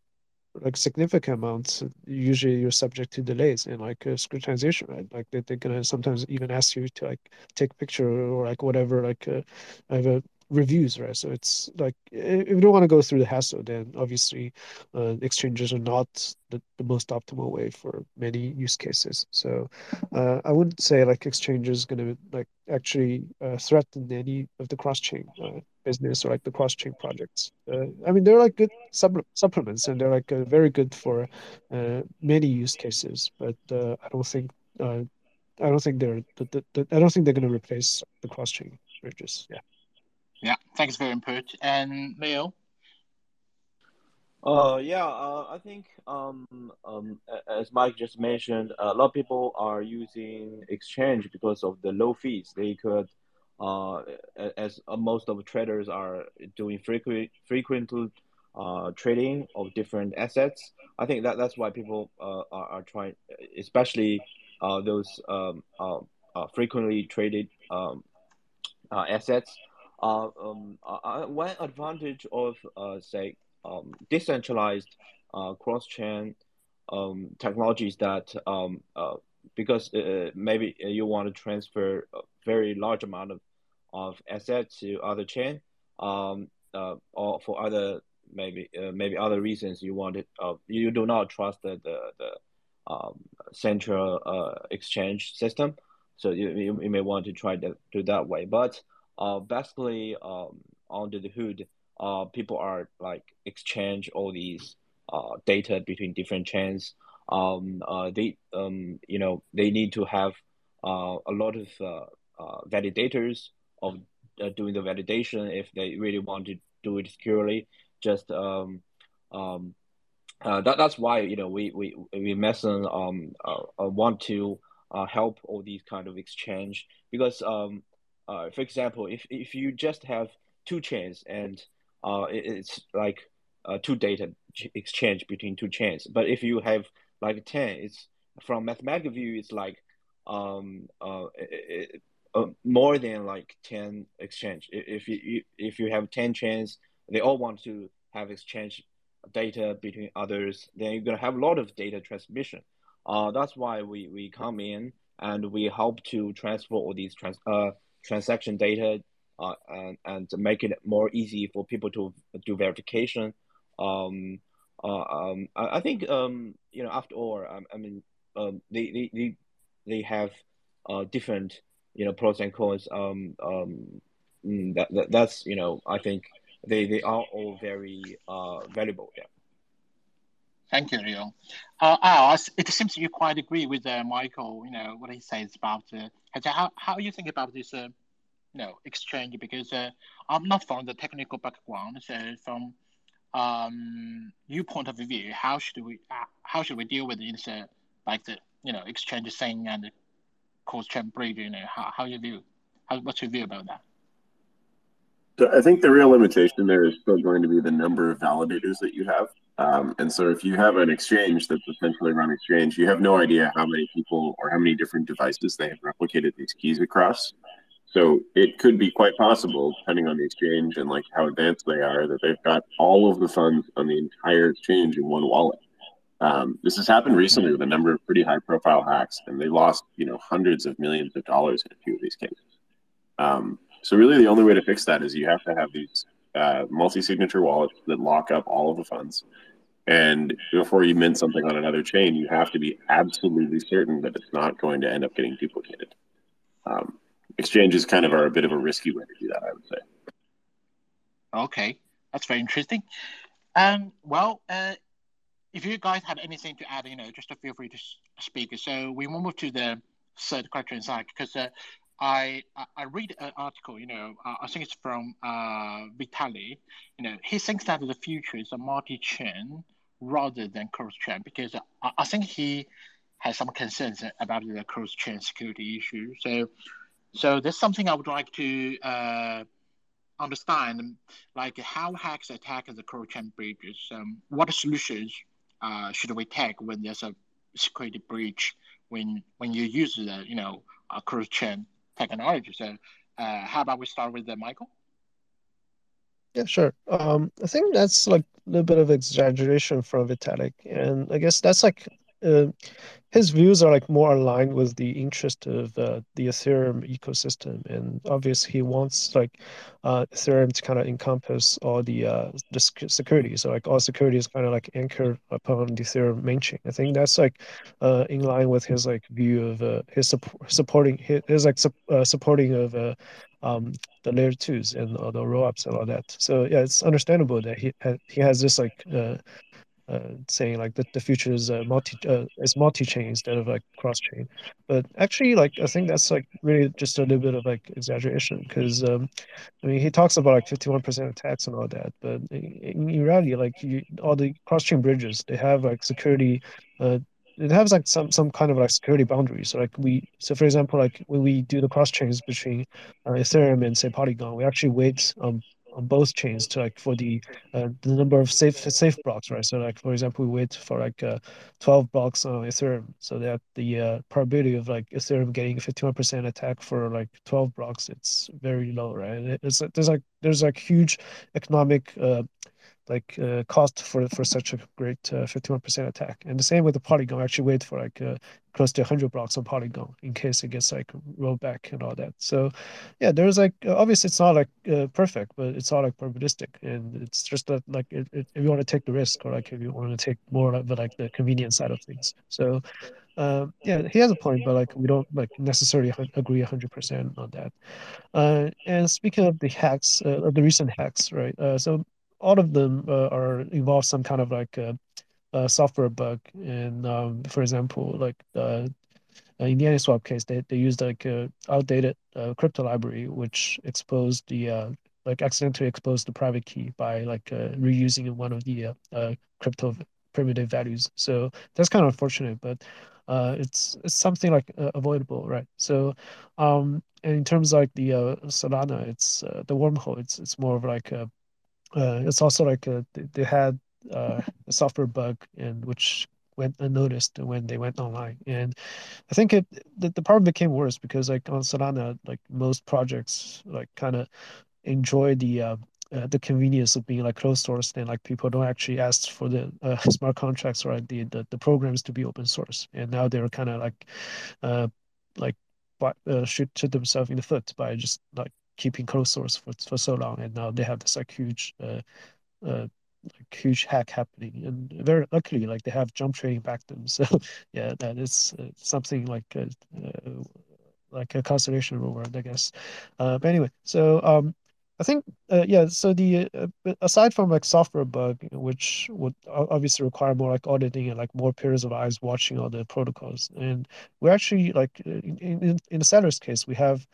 like significant amounts usually you're subject to delays and like uh, scrutinization right? Like they, they're gonna sometimes even ask you to like take picture or like whatever like uh, I have a reviews right? So it's like if you don't want to go through the hassle then obviously uh, exchanges are not the, the most optimal way for many use cases. So uh, i wouldn't say like exchanges going to like actually uh, threaten any of the cross-chain uh, business or like the cross-chain projects uh, i mean they're like good sub- supplements and they're like uh, very good for many use cases but i don't think I don't think they're the, the, the, I don't think they're going to replace the cross-chain bridges. Yeah. Yeah, thanks for your input. And Neil. Uh, yeah, uh, I think um, um, as Mike just mentioned, a lot of people are using exchange because of the low fees. They could, uh, as most of traders are doing frequent frequent uh, trading of different assets. I think that that's why people uh, are, are trying, especially uh, those um, uh, uh, frequently traded um, uh, assets uh, um, uh, one advantage of uh, say um, decentralized uh, cross-chain um, technologies that um, uh, because uh, maybe you want to transfer a very large amount of, of assets to other chain um, uh, or for other maybe uh, maybe other reasons you want it uh, you do not trust the the, the um, central uh, exchange system so you, you, you may want to try to do that way but uh, basically um, under the hood, uh, people are like exchange all these uh, data between different chains. Um, uh, they um, you know they need to have uh, a lot of uh, uh, validators of uh, doing the validation if they really want to do it securely. Just um, um, uh, that that's why you know we we we Meson um uh, uh, want to uh, help all these kind of exchange because um uh, for example, if if you just have two chains and uh, it, it's like uh, two data exchange between two chains, but if you have like ten, it's from mathematical view, it's like um uh it, uh, more than like 10 exchange if you if you have 10 chains they all want to have exchange data between others then you're going to have a lot of data transmission uh, that's why we, we come in and we help to transfer all these trans, uh, transaction data uh, and, and make it more easy for people to do verification. Um, uh, um, I, I, think um, you know after all, I, I mean um, they, they, they, they have uh, different you know pros and cons. Um, um, mm, that, that that's you know I think they, they are all very uh, valuable. Yeah. Thank you, Leo. Uh, Al, it seems you quite agree with uh, Michael. You know what he says about uh, how how you think about this, uh, you know, exchange? Because uh, I'm not from the technical background, so from um, your point of view, how should we uh, how should we deal with this, uh, like the you know exchange thing and cross chain bridge? You how how you view? How, what's your view about that? So I think the real limitation there is still going to be the number of validators that you have. Um, and so if you have an exchange that's essentially run exchange, you have no idea how many people or how many different devices they have replicated these keys across. So it could be quite possible, depending on the exchange and like how advanced they are, that they've got all of the funds on the entire exchange in one wallet. Um, this has happened recently with a number of pretty high-profile hacks, and they lost, you know, hundreds of millions of dollars in a few of these cases. Um, so really, the only way to fix that is you have to have these uh, multi-signature wallets that lock up all of the funds. And before you mint something on another chain, you have to be absolutely certain that it's not going to end up getting duplicated. Um, exchanges kind of are a bit of a risky way to do that, I would say. Okay. that's very interesting. Um, well, uh, if you guys have anything to add, you know, just feel free to speak. So we move to the third question side because uh, I I read an article, you know, uh, I think it's from uh, Vitalik. You know, he thinks that the future is a multi-chain rather than cross-chain because I, I think he has some concerns about the cross-chain security issue. So, so there's something I would like to uh, understand, like how hacks attack the cross-chain bridges. Um, what solutions uh, should we take when there's a security breach when when you use the you know a cross-chain technology? So, uh, how about we start with the Michael? Yeah, sure. Um, I think that's like a little bit of exaggeration from Vitalik, and I guess that's like uh, his views are like more aligned with the interest of uh, the Ethereum ecosystem, and obviously he wants like uh, Ethereum to kind of encompass all the uh, the security. So like all security is kind of like anchored upon the Ethereum main chain. I think that's like uh, in line with his like view of uh, his support, supporting his, his like su- uh, supporting of um, the layer twos and uh, the rollups and all that. So yeah, it's understandable that he he has this like saying like that the future is uh, multi uh, is multi-chain instead of like cross-chain but actually like i think that's like really just a little bit of like exaggeration because um, i mean he talks about like 51% attacks and all that but in, in reality like you, all the cross-chain bridges they have like security uh, it has like some some kind of like security boundaries. So like we so for example like when we do the cross chains between uh, Ethereum and say Polygon, we actually wait um on both chains to like for the uh, the number of safe safe blocks, right? So like for example, we wait for like uh, 12 blocks on Ethereum, so that the uh, probability of like Ethereum getting a 51% attack for like 12 blocks, it's very low, right? It's there's like there's like huge economic uh, like uh, cost for for such a great uh, 51% attack. And the same with the Polygon. Actually, wait for like uh, close to 100 blocks on Polygon in case it gets like rolled back and all that. So, yeah, there's like obviously it's not like uh, perfect, but it's all like probabilistic, and it's just that like it, it, if you want to take the risk or like if you want to take more of the, like the convenience side of things. So. Um, yeah, he has a point, but like we don't like necessarily agree hundred percent on that. Uh, and speaking of the hacks, uh, of the recent hacks, right? Uh, so all of them uh, are involve some kind of like a, a software bug. And um, for example, like uh, in the Anyswap case, they, they used like a outdated uh, crypto library, which exposed the uh, like accidentally exposed the private key by like uh, reusing one of the uh, crypto primitive values. So that's kind of unfortunate, but uh, it's it's something like uh, avoidable, right? So, um, in terms of like the uh, Solana, it's uh, the wormhole. It's it's more of like a uh, it's also like a, they had uh, a software bug and which went unnoticed when they went online. And i think it the, the problem became worse because like on solana like most projects like kind of enjoy the uh, uh, the convenience of being like closed source and like people don't actually ask for the uh, smart contracts or the, the the programs to be open source. And now they're kind of like uh like uh, shoot shoot themselves in the foot by just like keeping closed source for, for so long, and now they have this like huge, uh, uh, like huge hack happening, and very luckily, like they have jump trading back them. So yeah, that is uh, something like a, uh, like a constellation reward, I guess. Uh, but anyway, so um, I think, uh, yeah, so the uh, aside from like software bug, which would obviously require more like auditing and like more pairs of eyes watching all the protocols, and we're actually like in in, in the Celer's case, we have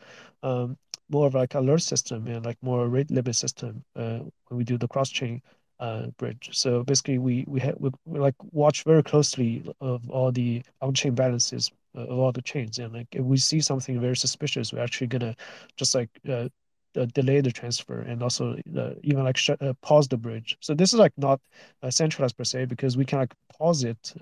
um, more of like alert system and like more rate limit system uh, when we do the cross chain uh, bridge. So basically, we we, have we, we like watch very closely of all the on chain balances uh, of all the chains, and like if we see something very suspicious, we're actually gonna just like uh, uh, delay the transfer and also uh, even like sh- uh, pause the bridge. So this is like not uh, centralized per se because we can like pause it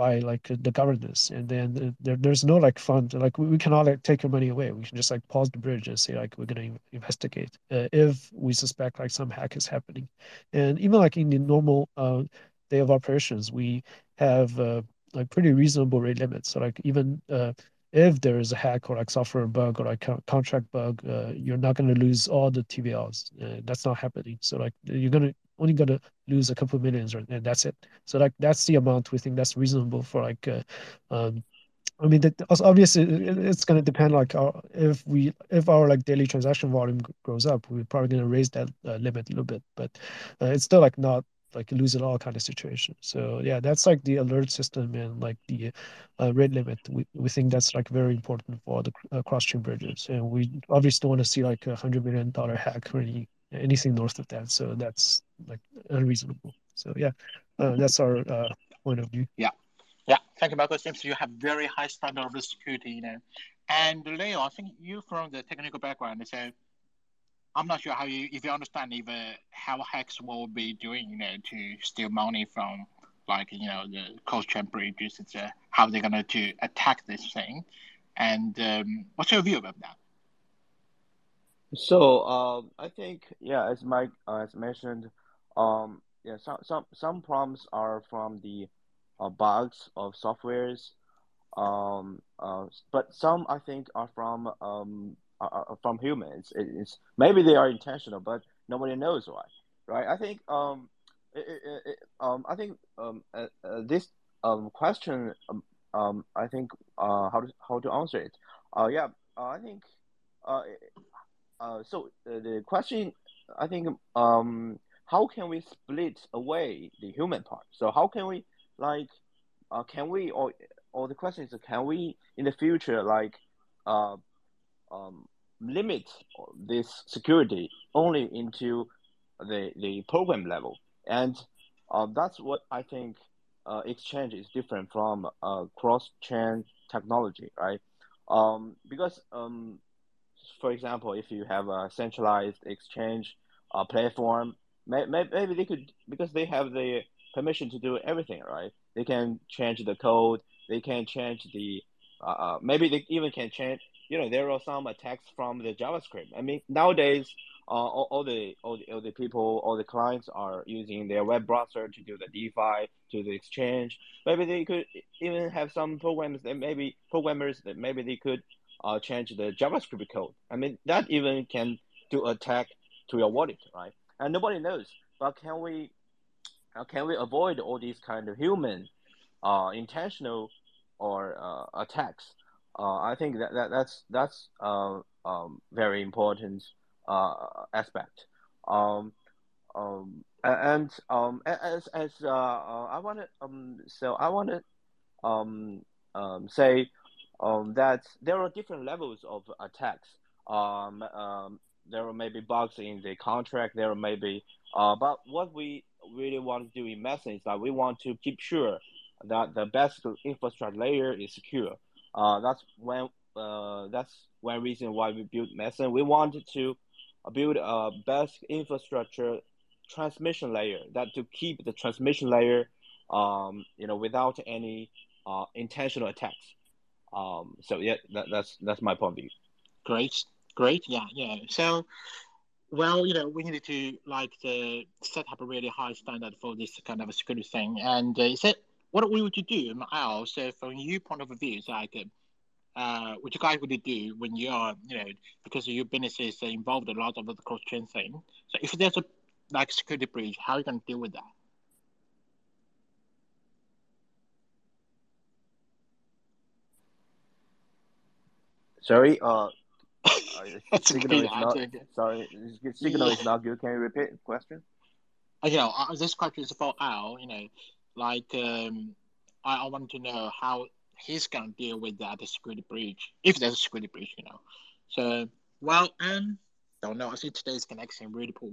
by like the governance and then there, there's no like fund like we, we cannot like take your money away we can just like pause the bridge and say like we're going to investigate uh, if we suspect like some hack is happening and even like in the normal uh, day of operations we have uh, like pretty reasonable rate limits so like even uh, if there is a hack or like software bug or like contract bug, uh, you're not going to lose all the TVLs. Uh, that's not happening. So like you're going to only to lose a couple of millions and that's it. So like that's the amount we think that's reasonable for like uh, um, I mean, that obviously it- it's going to depend. Like, our, if we if our like daily transaction volume g- goes up, we're probably going to raise that uh, limit a little bit. But uh, it's still like not like lose it all kind of situation. So yeah, that's like the alert system and like the uh, rate limit. We we think that's like very important for the uh, cross chain bridges, and we obviously don't want to see like a hundred million dollar hack or any anything north of that. So that's like unreasonable. So yeah, uh, that's our uh, point of view. Yeah, yeah. thank you, Michael. Seems you have very high standard of security, you know. And Leo, I think you from the technical background, so I'm not sure how you if you understand even uh, how hacks will be doing, you know, to steal money from like you know the cross chain bridges. It's uh, how they're gonna to attack this thing. And um, what's your view about that? So um, I think yeah, as Mike uh, as mentioned, um, yeah, some some some problems are from the uh, bugs of softwares, um, uh, but some I think are from um uh, uh, from humans. It, it's maybe they are intentional, but nobody knows why, right? I think um, it, it, um, I think um, uh, uh, this um question um, um I think uh how to how to answer it. Uh, yeah, uh, I think uh. Uh, so uh, the question, I think, um, how can we split away the human part? So how can we like, uh, can we or or the question is, can we in the future like, uh, um, limit this security only into the the program level? And uh, that's what I think. Uh, exchange is different from uh, cross chain technology, right? Um, because um, for example, if you have a centralized exchange uh, platform, maybe they could because they have the permission to do everything, right? They can change the code. They can change the uh, uh, maybe they even can change. You know, there are some attacks from the JavaScript. I mean, nowadays, uh, all, all the all the all the people, all the clients are using their web browser to do the DeFi, to the exchange. Maybe they could even have some programs that maybe programmers that maybe they could uh, change the JavaScript code. I mean, that even can do attack to your wallet, right? And nobody knows. But can we uh, can we avoid all these kind of human, uh, intentional, or uh, attacks? Uh, I think that, that that's that's uh, um, very important uh, aspect. Um, um, and um, as as uh, uh, I want to um, so I want to um, um, say um, that there are different levels of attacks. Um, um, there are maybe bugs in the contract. There may be, uh, but what we really want to do in Meson is that we want to keep sure that the best infrastructure layer is secure. Uh, that's when uh, that's one reason why we built Meson. We wanted to build a best infrastructure transmission layer that to keep the transmission layer, um, you know, without any uh, intentional attacks. Um, so yeah, that, that's that's my point of view. Great, great, yeah, yeah. So, well, you know, we needed to like uh, set up a really high standard for this kind of a security thing. And uh, it what we would you do, Al? So, from your point of view, it's like, uh, what you guys would do when you are, you know, because your business is involved a lot of the cross chain thing. So, if there's a like security breach, how are you going to deal with that? Sorry, uh, uh, That's signal okay, is I not. take it. Sorry, signal is not good. Can you repeat the question? Uh, you know, uh, this question is for Al. You know, like um, I, I want to know how he's gonna deal with that security breach, if there's a security breach. You know, so well, um, don't know. I see today's connection really poor.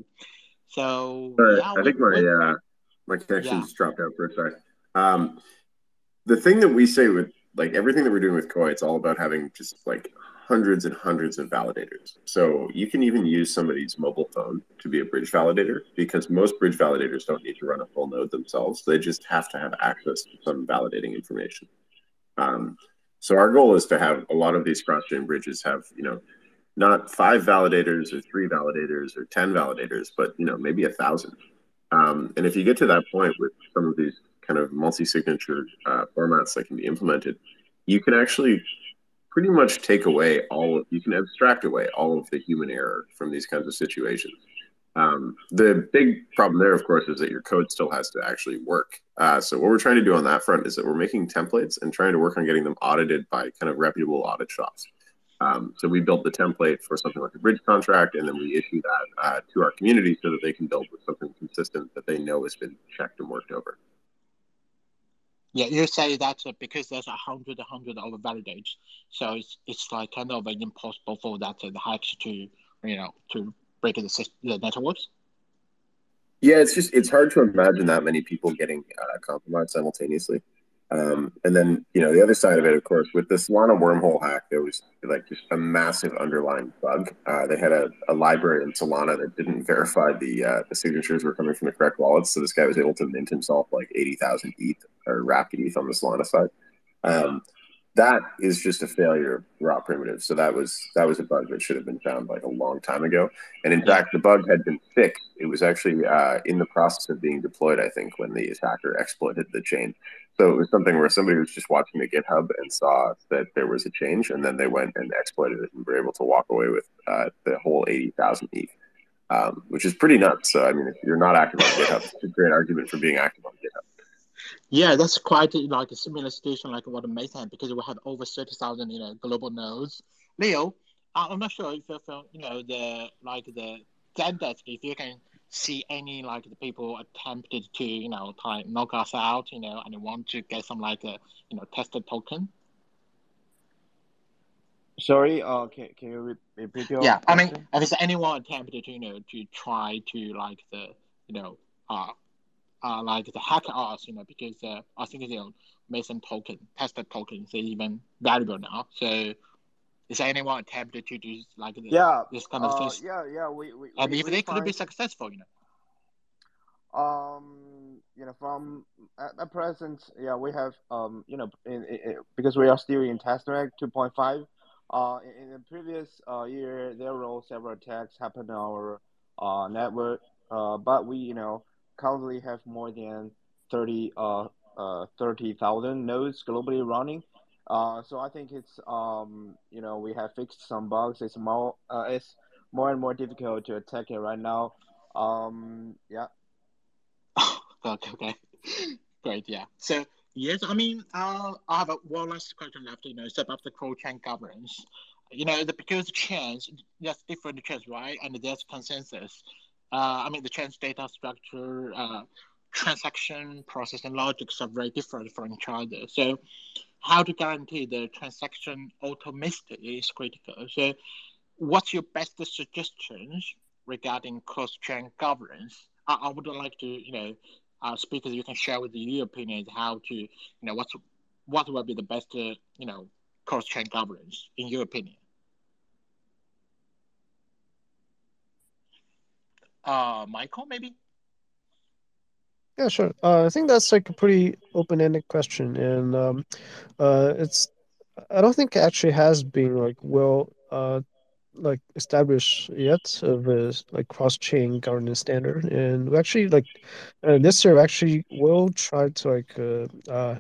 So Sorry, yeah, I think we- my we- uh, my connection Yeah. dropped out for a sec. Um, the thing that we say with like everything that we're doing with Koii, it's all about having just like hundreds and hundreds of validators. So you can even use somebody's mobile phone to be a bridge validator because most bridge validators don't need to run a full node themselves. They just have to have access to some validating information. Um, so our goal is to have a lot of these cross-chain bridges have, you know, not five validators or three validators or 10 validators, but, you know, maybe a thousand. Um, and if you get to that point with some of these kind of multi-signature uh, formats that can be implemented, you can actually pretty much take away all of, you can abstract away all of the human error from these kinds of situations. Um, the big problem there, of course, is that your code still has to actually work. Uh, so what we're trying to do on that front is that we're making templates and trying to work on getting them audited by kind of reputable audit shops. Um, so we built the template for something like a bridge contract, and then we issue that uh, to our community so that they can build with something consistent that they know has been checked and worked over. Yeah, you say that because there's a hundred, a hundred of validates, so it's it's like kind of impossible for that the hacks to you know to break the system, the networks. Yeah, it's just it's hard to imagine that many people getting uh, compromised simultaneously. Um, and then you know the other side of it, of course, with the Solana wormhole hack, there was like just a massive underlying bug. Uh, they had a, a, library in Solana that didn't verify the uh, the signatures were coming from the correct wallets, so this guy was able to mint himself like eighty thousand ETH or wrapped ETH on the Solana side. Um, that is just a failure of raw primitive. So that was that was a bug that should have been found like a long time ago. And in fact, the bug had been fixed. It was actually uh, in the process of being deployed. I think when the attacker exploited the chain. So it was something where somebody was just watching the GitHub and saw that there was a change, and then they went and exploited it and were able to walk away with uh, the whole eighty thousand ETH, um, which is pretty nuts. So I mean, if you're not active on GitHub, it's a great argument for being active on GitHub. Yeah, that's quite like a similar situation like what Meson because we have over thirty thousand you know global nodes. Leo, I'm not sure if you you know the like the Zendesk if you can see any like the people attempted to you know try knock us out you know and want to get some like a you know tested token. Sorry, uh, can, can you repeat your? Yeah, question? I mean, if anyone attempted to you know to try to like the you know uh uh, like the hack us, you know, because uh, I think know Meson token, tested tokens is even valuable now. So is anyone attempted to do like this, yeah, this kind of uh, things? Yeah, yeah, we, we and we, if we they find, could be successful, you know. Um, you know, from at, at present, yeah, we have um, you know, in, in, because we are still in testnet 2.5. Uh, in, in the previous uh, year, there were several attacks happen on our uh, network. Uh, but we, you know, currently have more than 30 uh, uh 30,000 nodes globally running. Uh, so I think it's um you know we have fixed some bugs. It's more uh, it's more and more difficult to attack it right now. Um yeah. okay, okay, great. Yeah. So yes, I mean uh, I have a one last question left. You know, it's about the cross chain governance. You know, the because chains there's different chains, right? And there's consensus uh, I mean, the trans data structure, uh, transaction processing logics are very different from each other. So, how to guarantee the transaction atomicity is critical. So, what's your best suggestions regarding cross-chain governance? I, I would like to, you know, uh, speakers you can share with your opinions how to, you know, what's what will be the best, uh, you know, cross-chain governance in your opinion. Uh, Michael, maybe? Yeah, sure. Uh, I think that's like a pretty open-ended question, and um, uh, it's I don't think it actually has been like well uh, like established yet of a like cross-chain governance standard, and we actually like uh, this year we actually will try to like uh, uh,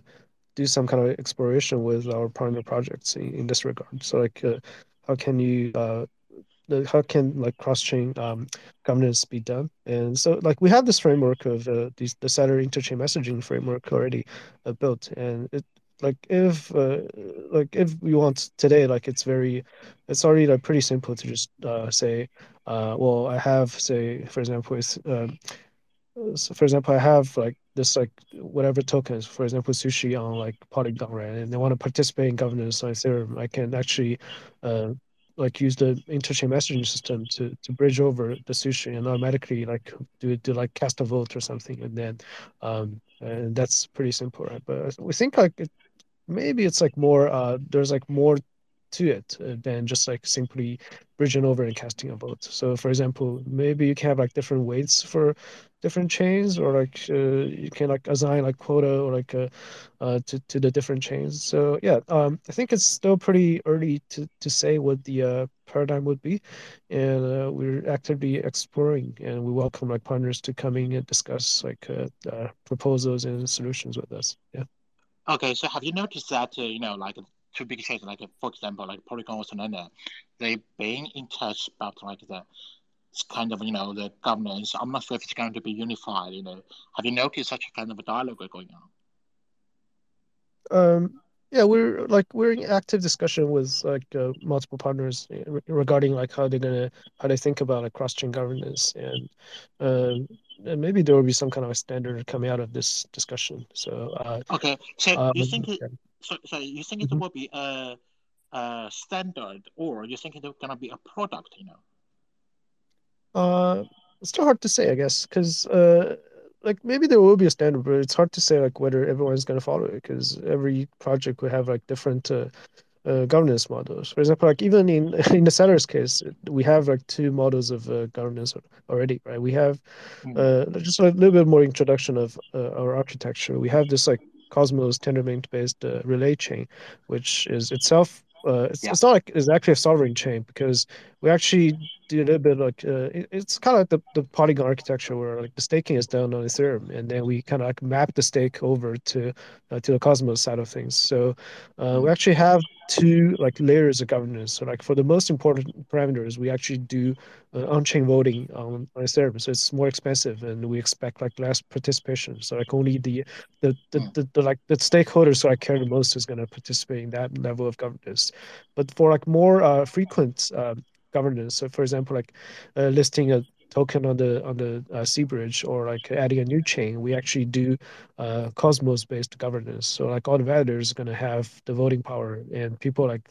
do some kind of exploration with our partner projects in, in this regard. So like, uh, how can you uh, how can like cross-chain um, governance be done? And so like we have this framework of uh, these, the Saturn interchain messaging framework already uh, built. And it like if uh, like if we want today like it's very it's already like pretty simple to just uh, say uh, well i have say for example it's um, so for example i have like this like whatever tokens for example sushi on like polygon right? And they want to participate in governance on ethereum i can actually uh, like use the interchain messaging system to to bridge over the sushi and automatically like do do like cast a vote or something and then um and that's pretty simple right but we think like it, maybe it's like more uh there's like more to it uh, than just like simply bridging over and casting a vote. So, for example, maybe you can have like different weights for different chains, or like uh, you can like assign like quota or like uh, uh, to to the different chains. So yeah, um, I think it's still pretty early to to say what the uh, paradigm would be, and uh, we're actively exploring, and we welcome like partners to come in and discuss like uh, proposals and solutions with us. Yeah. Okay, so have you noticed that you know like two big chains, like for example, like Polygon or Solana, they've been in touch about like the kind of you know the governance. I'm not sure if it's going to be unified. You know, have you noticed such a kind of a dialogue going on? Um, yeah, we're like we're in active discussion with like uh, multiple partners re- regarding like how they're gonna how they think about like cross-chain governance and um and maybe there will be some kind of a standard coming out of this discussion. So uh, Okay, so um, you think it? So, so you think it Mhm. will be a, a standard, or you think it's gonna be a product? You know. Uh, it's still hard to say, I guess, because uh, like maybe there will be a standard, but it's hard to say like whether everyone's gonna follow it, because every project will have like different uh, uh, governance models. For example, like even in in the Celer's case, we have like two models of uh, governance already, right? We have Mm. uh, just a little bit more introduction of uh, our architecture. We have this like Cosmos Tendermint based uh, relay chain, which is itself uh, it's, Yeah. it's not like it's actually a sovereign chain because we actually do a little bit like uh, it- it's kind of like the, the Polygon architecture where like the staking is done on Ethereum and then we kind of like map the stake over to uh, to the Cosmos side of things. So uh, we Mm. actually have two like layers of governance. So like for the most important parameters, we actually do uh, on-chain voting on, on Ethereum. So it's more expensive and we expect like less participation. So like only the the the, Mm. the, the like the stakeholders who I care the most is going to participate in that level of governance. But for like more uh, frequent uh, governance, so for example, like uh, listing a token on the on the uh, cBridge or like adding a new chain, we actually do uh, Cosmos-based governance. So like all the validators are going to have the voting power, and people like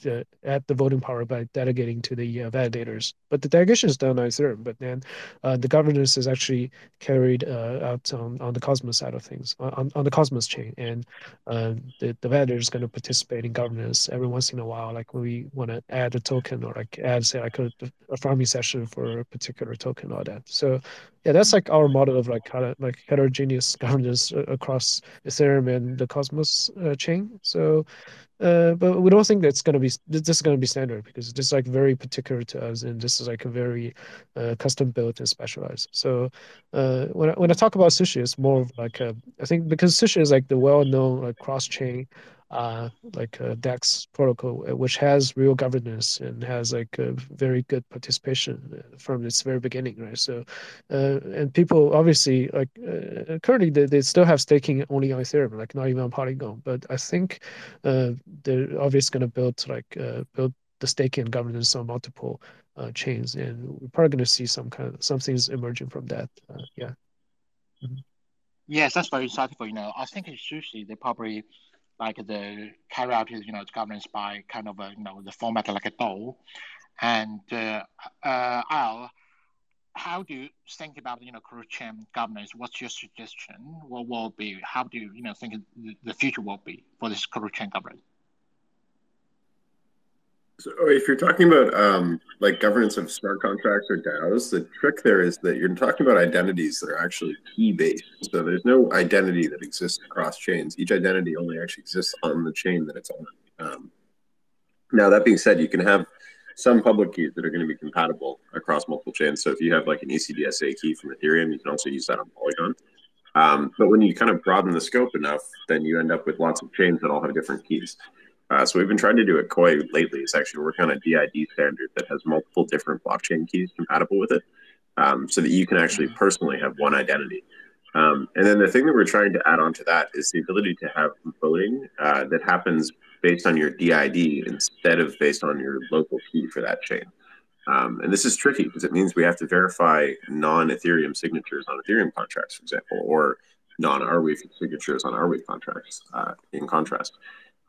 add the voting power by delegating to the uh, validators. But the delegation is done on Ethereum, but then uh, the governance is actually carried uh, out on, on the Cosmos side of things, on, on the Cosmos chain, and uh, the, the validator is going to participate in governance every once in a while, like when we want to add a token or like add say like a, a farming session for a particular token or that. So yeah, that's like our model of like kind of like heterogeneous governance uh, across Ethereum and the Cosmos uh, chain. So uh, but we don't think that's going to be this is going to be standard because this is like very particular to us, and this is like a very uh, custom built and specialized. So uh, when I, when I talk about sushi, it's more of like a, I think because sushi is like the well known like cross chain uh, like uh, DEX protocol, uh, which has real governance and has like a very good participation from its very beginning, right? So, uh, and people obviously like uh, currently they, they still have staking only on Ethereum, like not even on Polygon. But I think they're obviously going to build like build the staking and governance on multiple chains, and we're probably going to see some kind of some things emerging from that. Yeah. Yes, that's very insightful. You know, I think in sushi they probably like the carry out is you know governance by kind of a you know the format like a DAO, and uh, uh, Al, how do you think about you know cross-chain governance? What's your suggestion? What will be? How do you you know think the- future will be for this cross-chain governance? So if you're talking about um, like governance of smart contracts or DAOs, the trick there is that you're talking about identities that are actually key based. So there's no identity that exists across chains. Each identity only actually exists on the chain that it's on. Um, now that being said, you can have some public keys that are going to be compatible across multiple chains. So if you have like an ECDSA key from Ethereum, you can also use that on Polygon. Um, but when you kind of broaden the scope enough, then you end up with lots of chains that all have different keys. Uh, so we've been trying to do at Koii lately is actually working on a DID standard that has multiple different blockchain keys compatible with it, um, so that you can actually personally have one identity. Um, and then the thing that we're trying to add on to that is the ability to have voting uh, that happens based on your DID instead of based on your local key for that chain. Um, and this is tricky because it means we have to verify non-Ethereum signatures on Ethereum contracts, for example, or non-Arweave signatures on Arweave contracts. Uh, in contrast,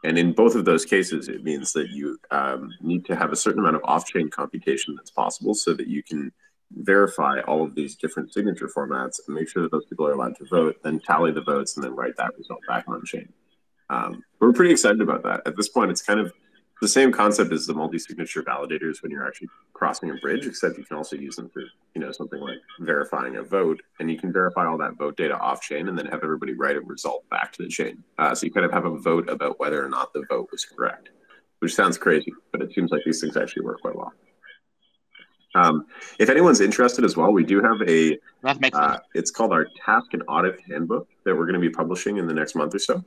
and in both of those cases, it means that you um, need to have a certain amount of off-chain computation that's possible, so that you can verify all of these different signature formats and make sure that those people are allowed to vote, then tally the votes, and then write that result back on chain. Um, we're pretty excited about that. At this point, it's kind of the same concept as the multi-signature validators when you're actually crossing a bridge, except you can also use them for you know something like verifying a vote, and you can verify all that vote data off chain, and then have everybody write a result back to the chain. Uh, so you kind of have a vote about whether or not the vote was correct, which sounds crazy, but it seems like these things actually work quite well. Um, if anyone's interested as well, we do have a That makes uh, it's called our task and audit handbook that we're going to be publishing in the next month or so.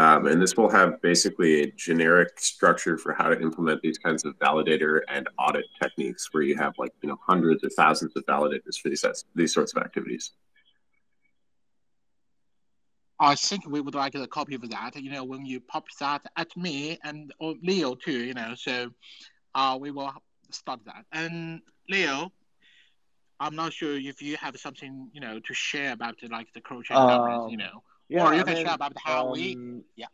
Um, and this will have basically a generic structure for how to implement these kinds of validator and audit techniques where you have like, you know, hundreds or thousands of validators for these, these sorts of activities. I think we would like a copy of that. You know, when you pop that at me and or Leo too. You know, so uh, we will start that. And Leo, I'm not sure if you have something you know to share about like the crochet Um, you know, Yeah, or you I can mean, share about how we. um, Yeah.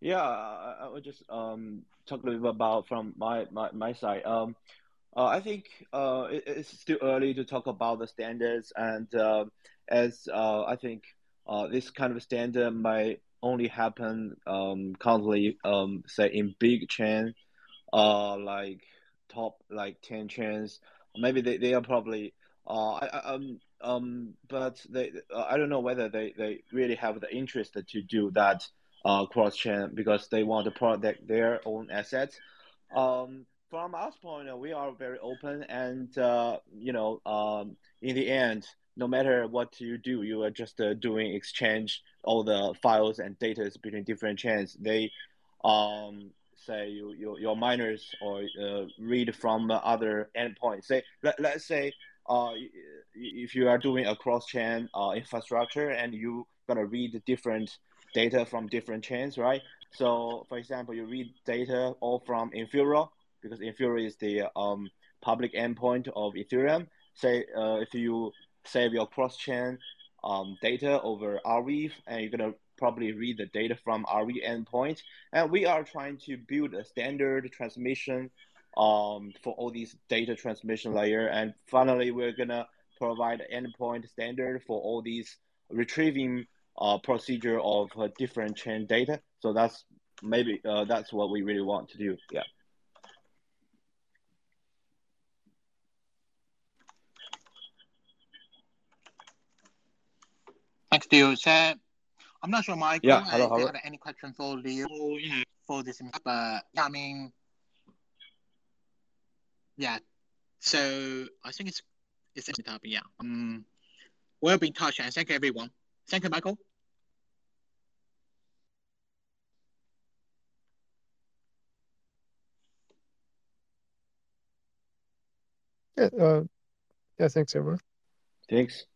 Yeah, I, would just um talk a little bit about from my my, my side. Um, uh, I think uh it, it's still early to talk about the standards, and uh, as uh I think uh this kind of standard might only happen um currently um say in big chain, uh like top like ten chains. Maybe they, they are probably uh I, um um but they uh, I don't know whether they, they really have the interest to do that uh, cross chain because they want to protect their own assets. Um, from our point, we are very open, and uh, you know, um, in the end, no matter what you do, you are just uh, doing exchange all the files and data between different chains. They um, say you, you your miners or uh, read from other endpoints. Say let, let's say uh, if you are doing a cross chain uh, infrastructure and you gonna read different data from different chains, right? So, for example, you read data all from Infura because Infura is the um, public endpoint of Ethereum. Say, uh, if you save your cross-chain um, data over Arweave, and you're gonna probably read the data from Arweave endpoint. And we are trying to build a standard transmission um, for all these data transmission layer. And finally, we're gonna provide endpoint standard for all these retrieving uh, procedure of uh, different chain data. So that's maybe uh, that's what we really want to do. Yeah. Thanks, Leo. So I'm not sure, Michael, Yeah, hello, if you hello. have any question for Leo, for this, but yeah, I mean, yeah. So I think it's it's a topic. Yeah. Um, we'll be in touch, and thank you, everyone. Thank you, Michael. Yeah, uh, yeah. Thanks, everyone. Thanks.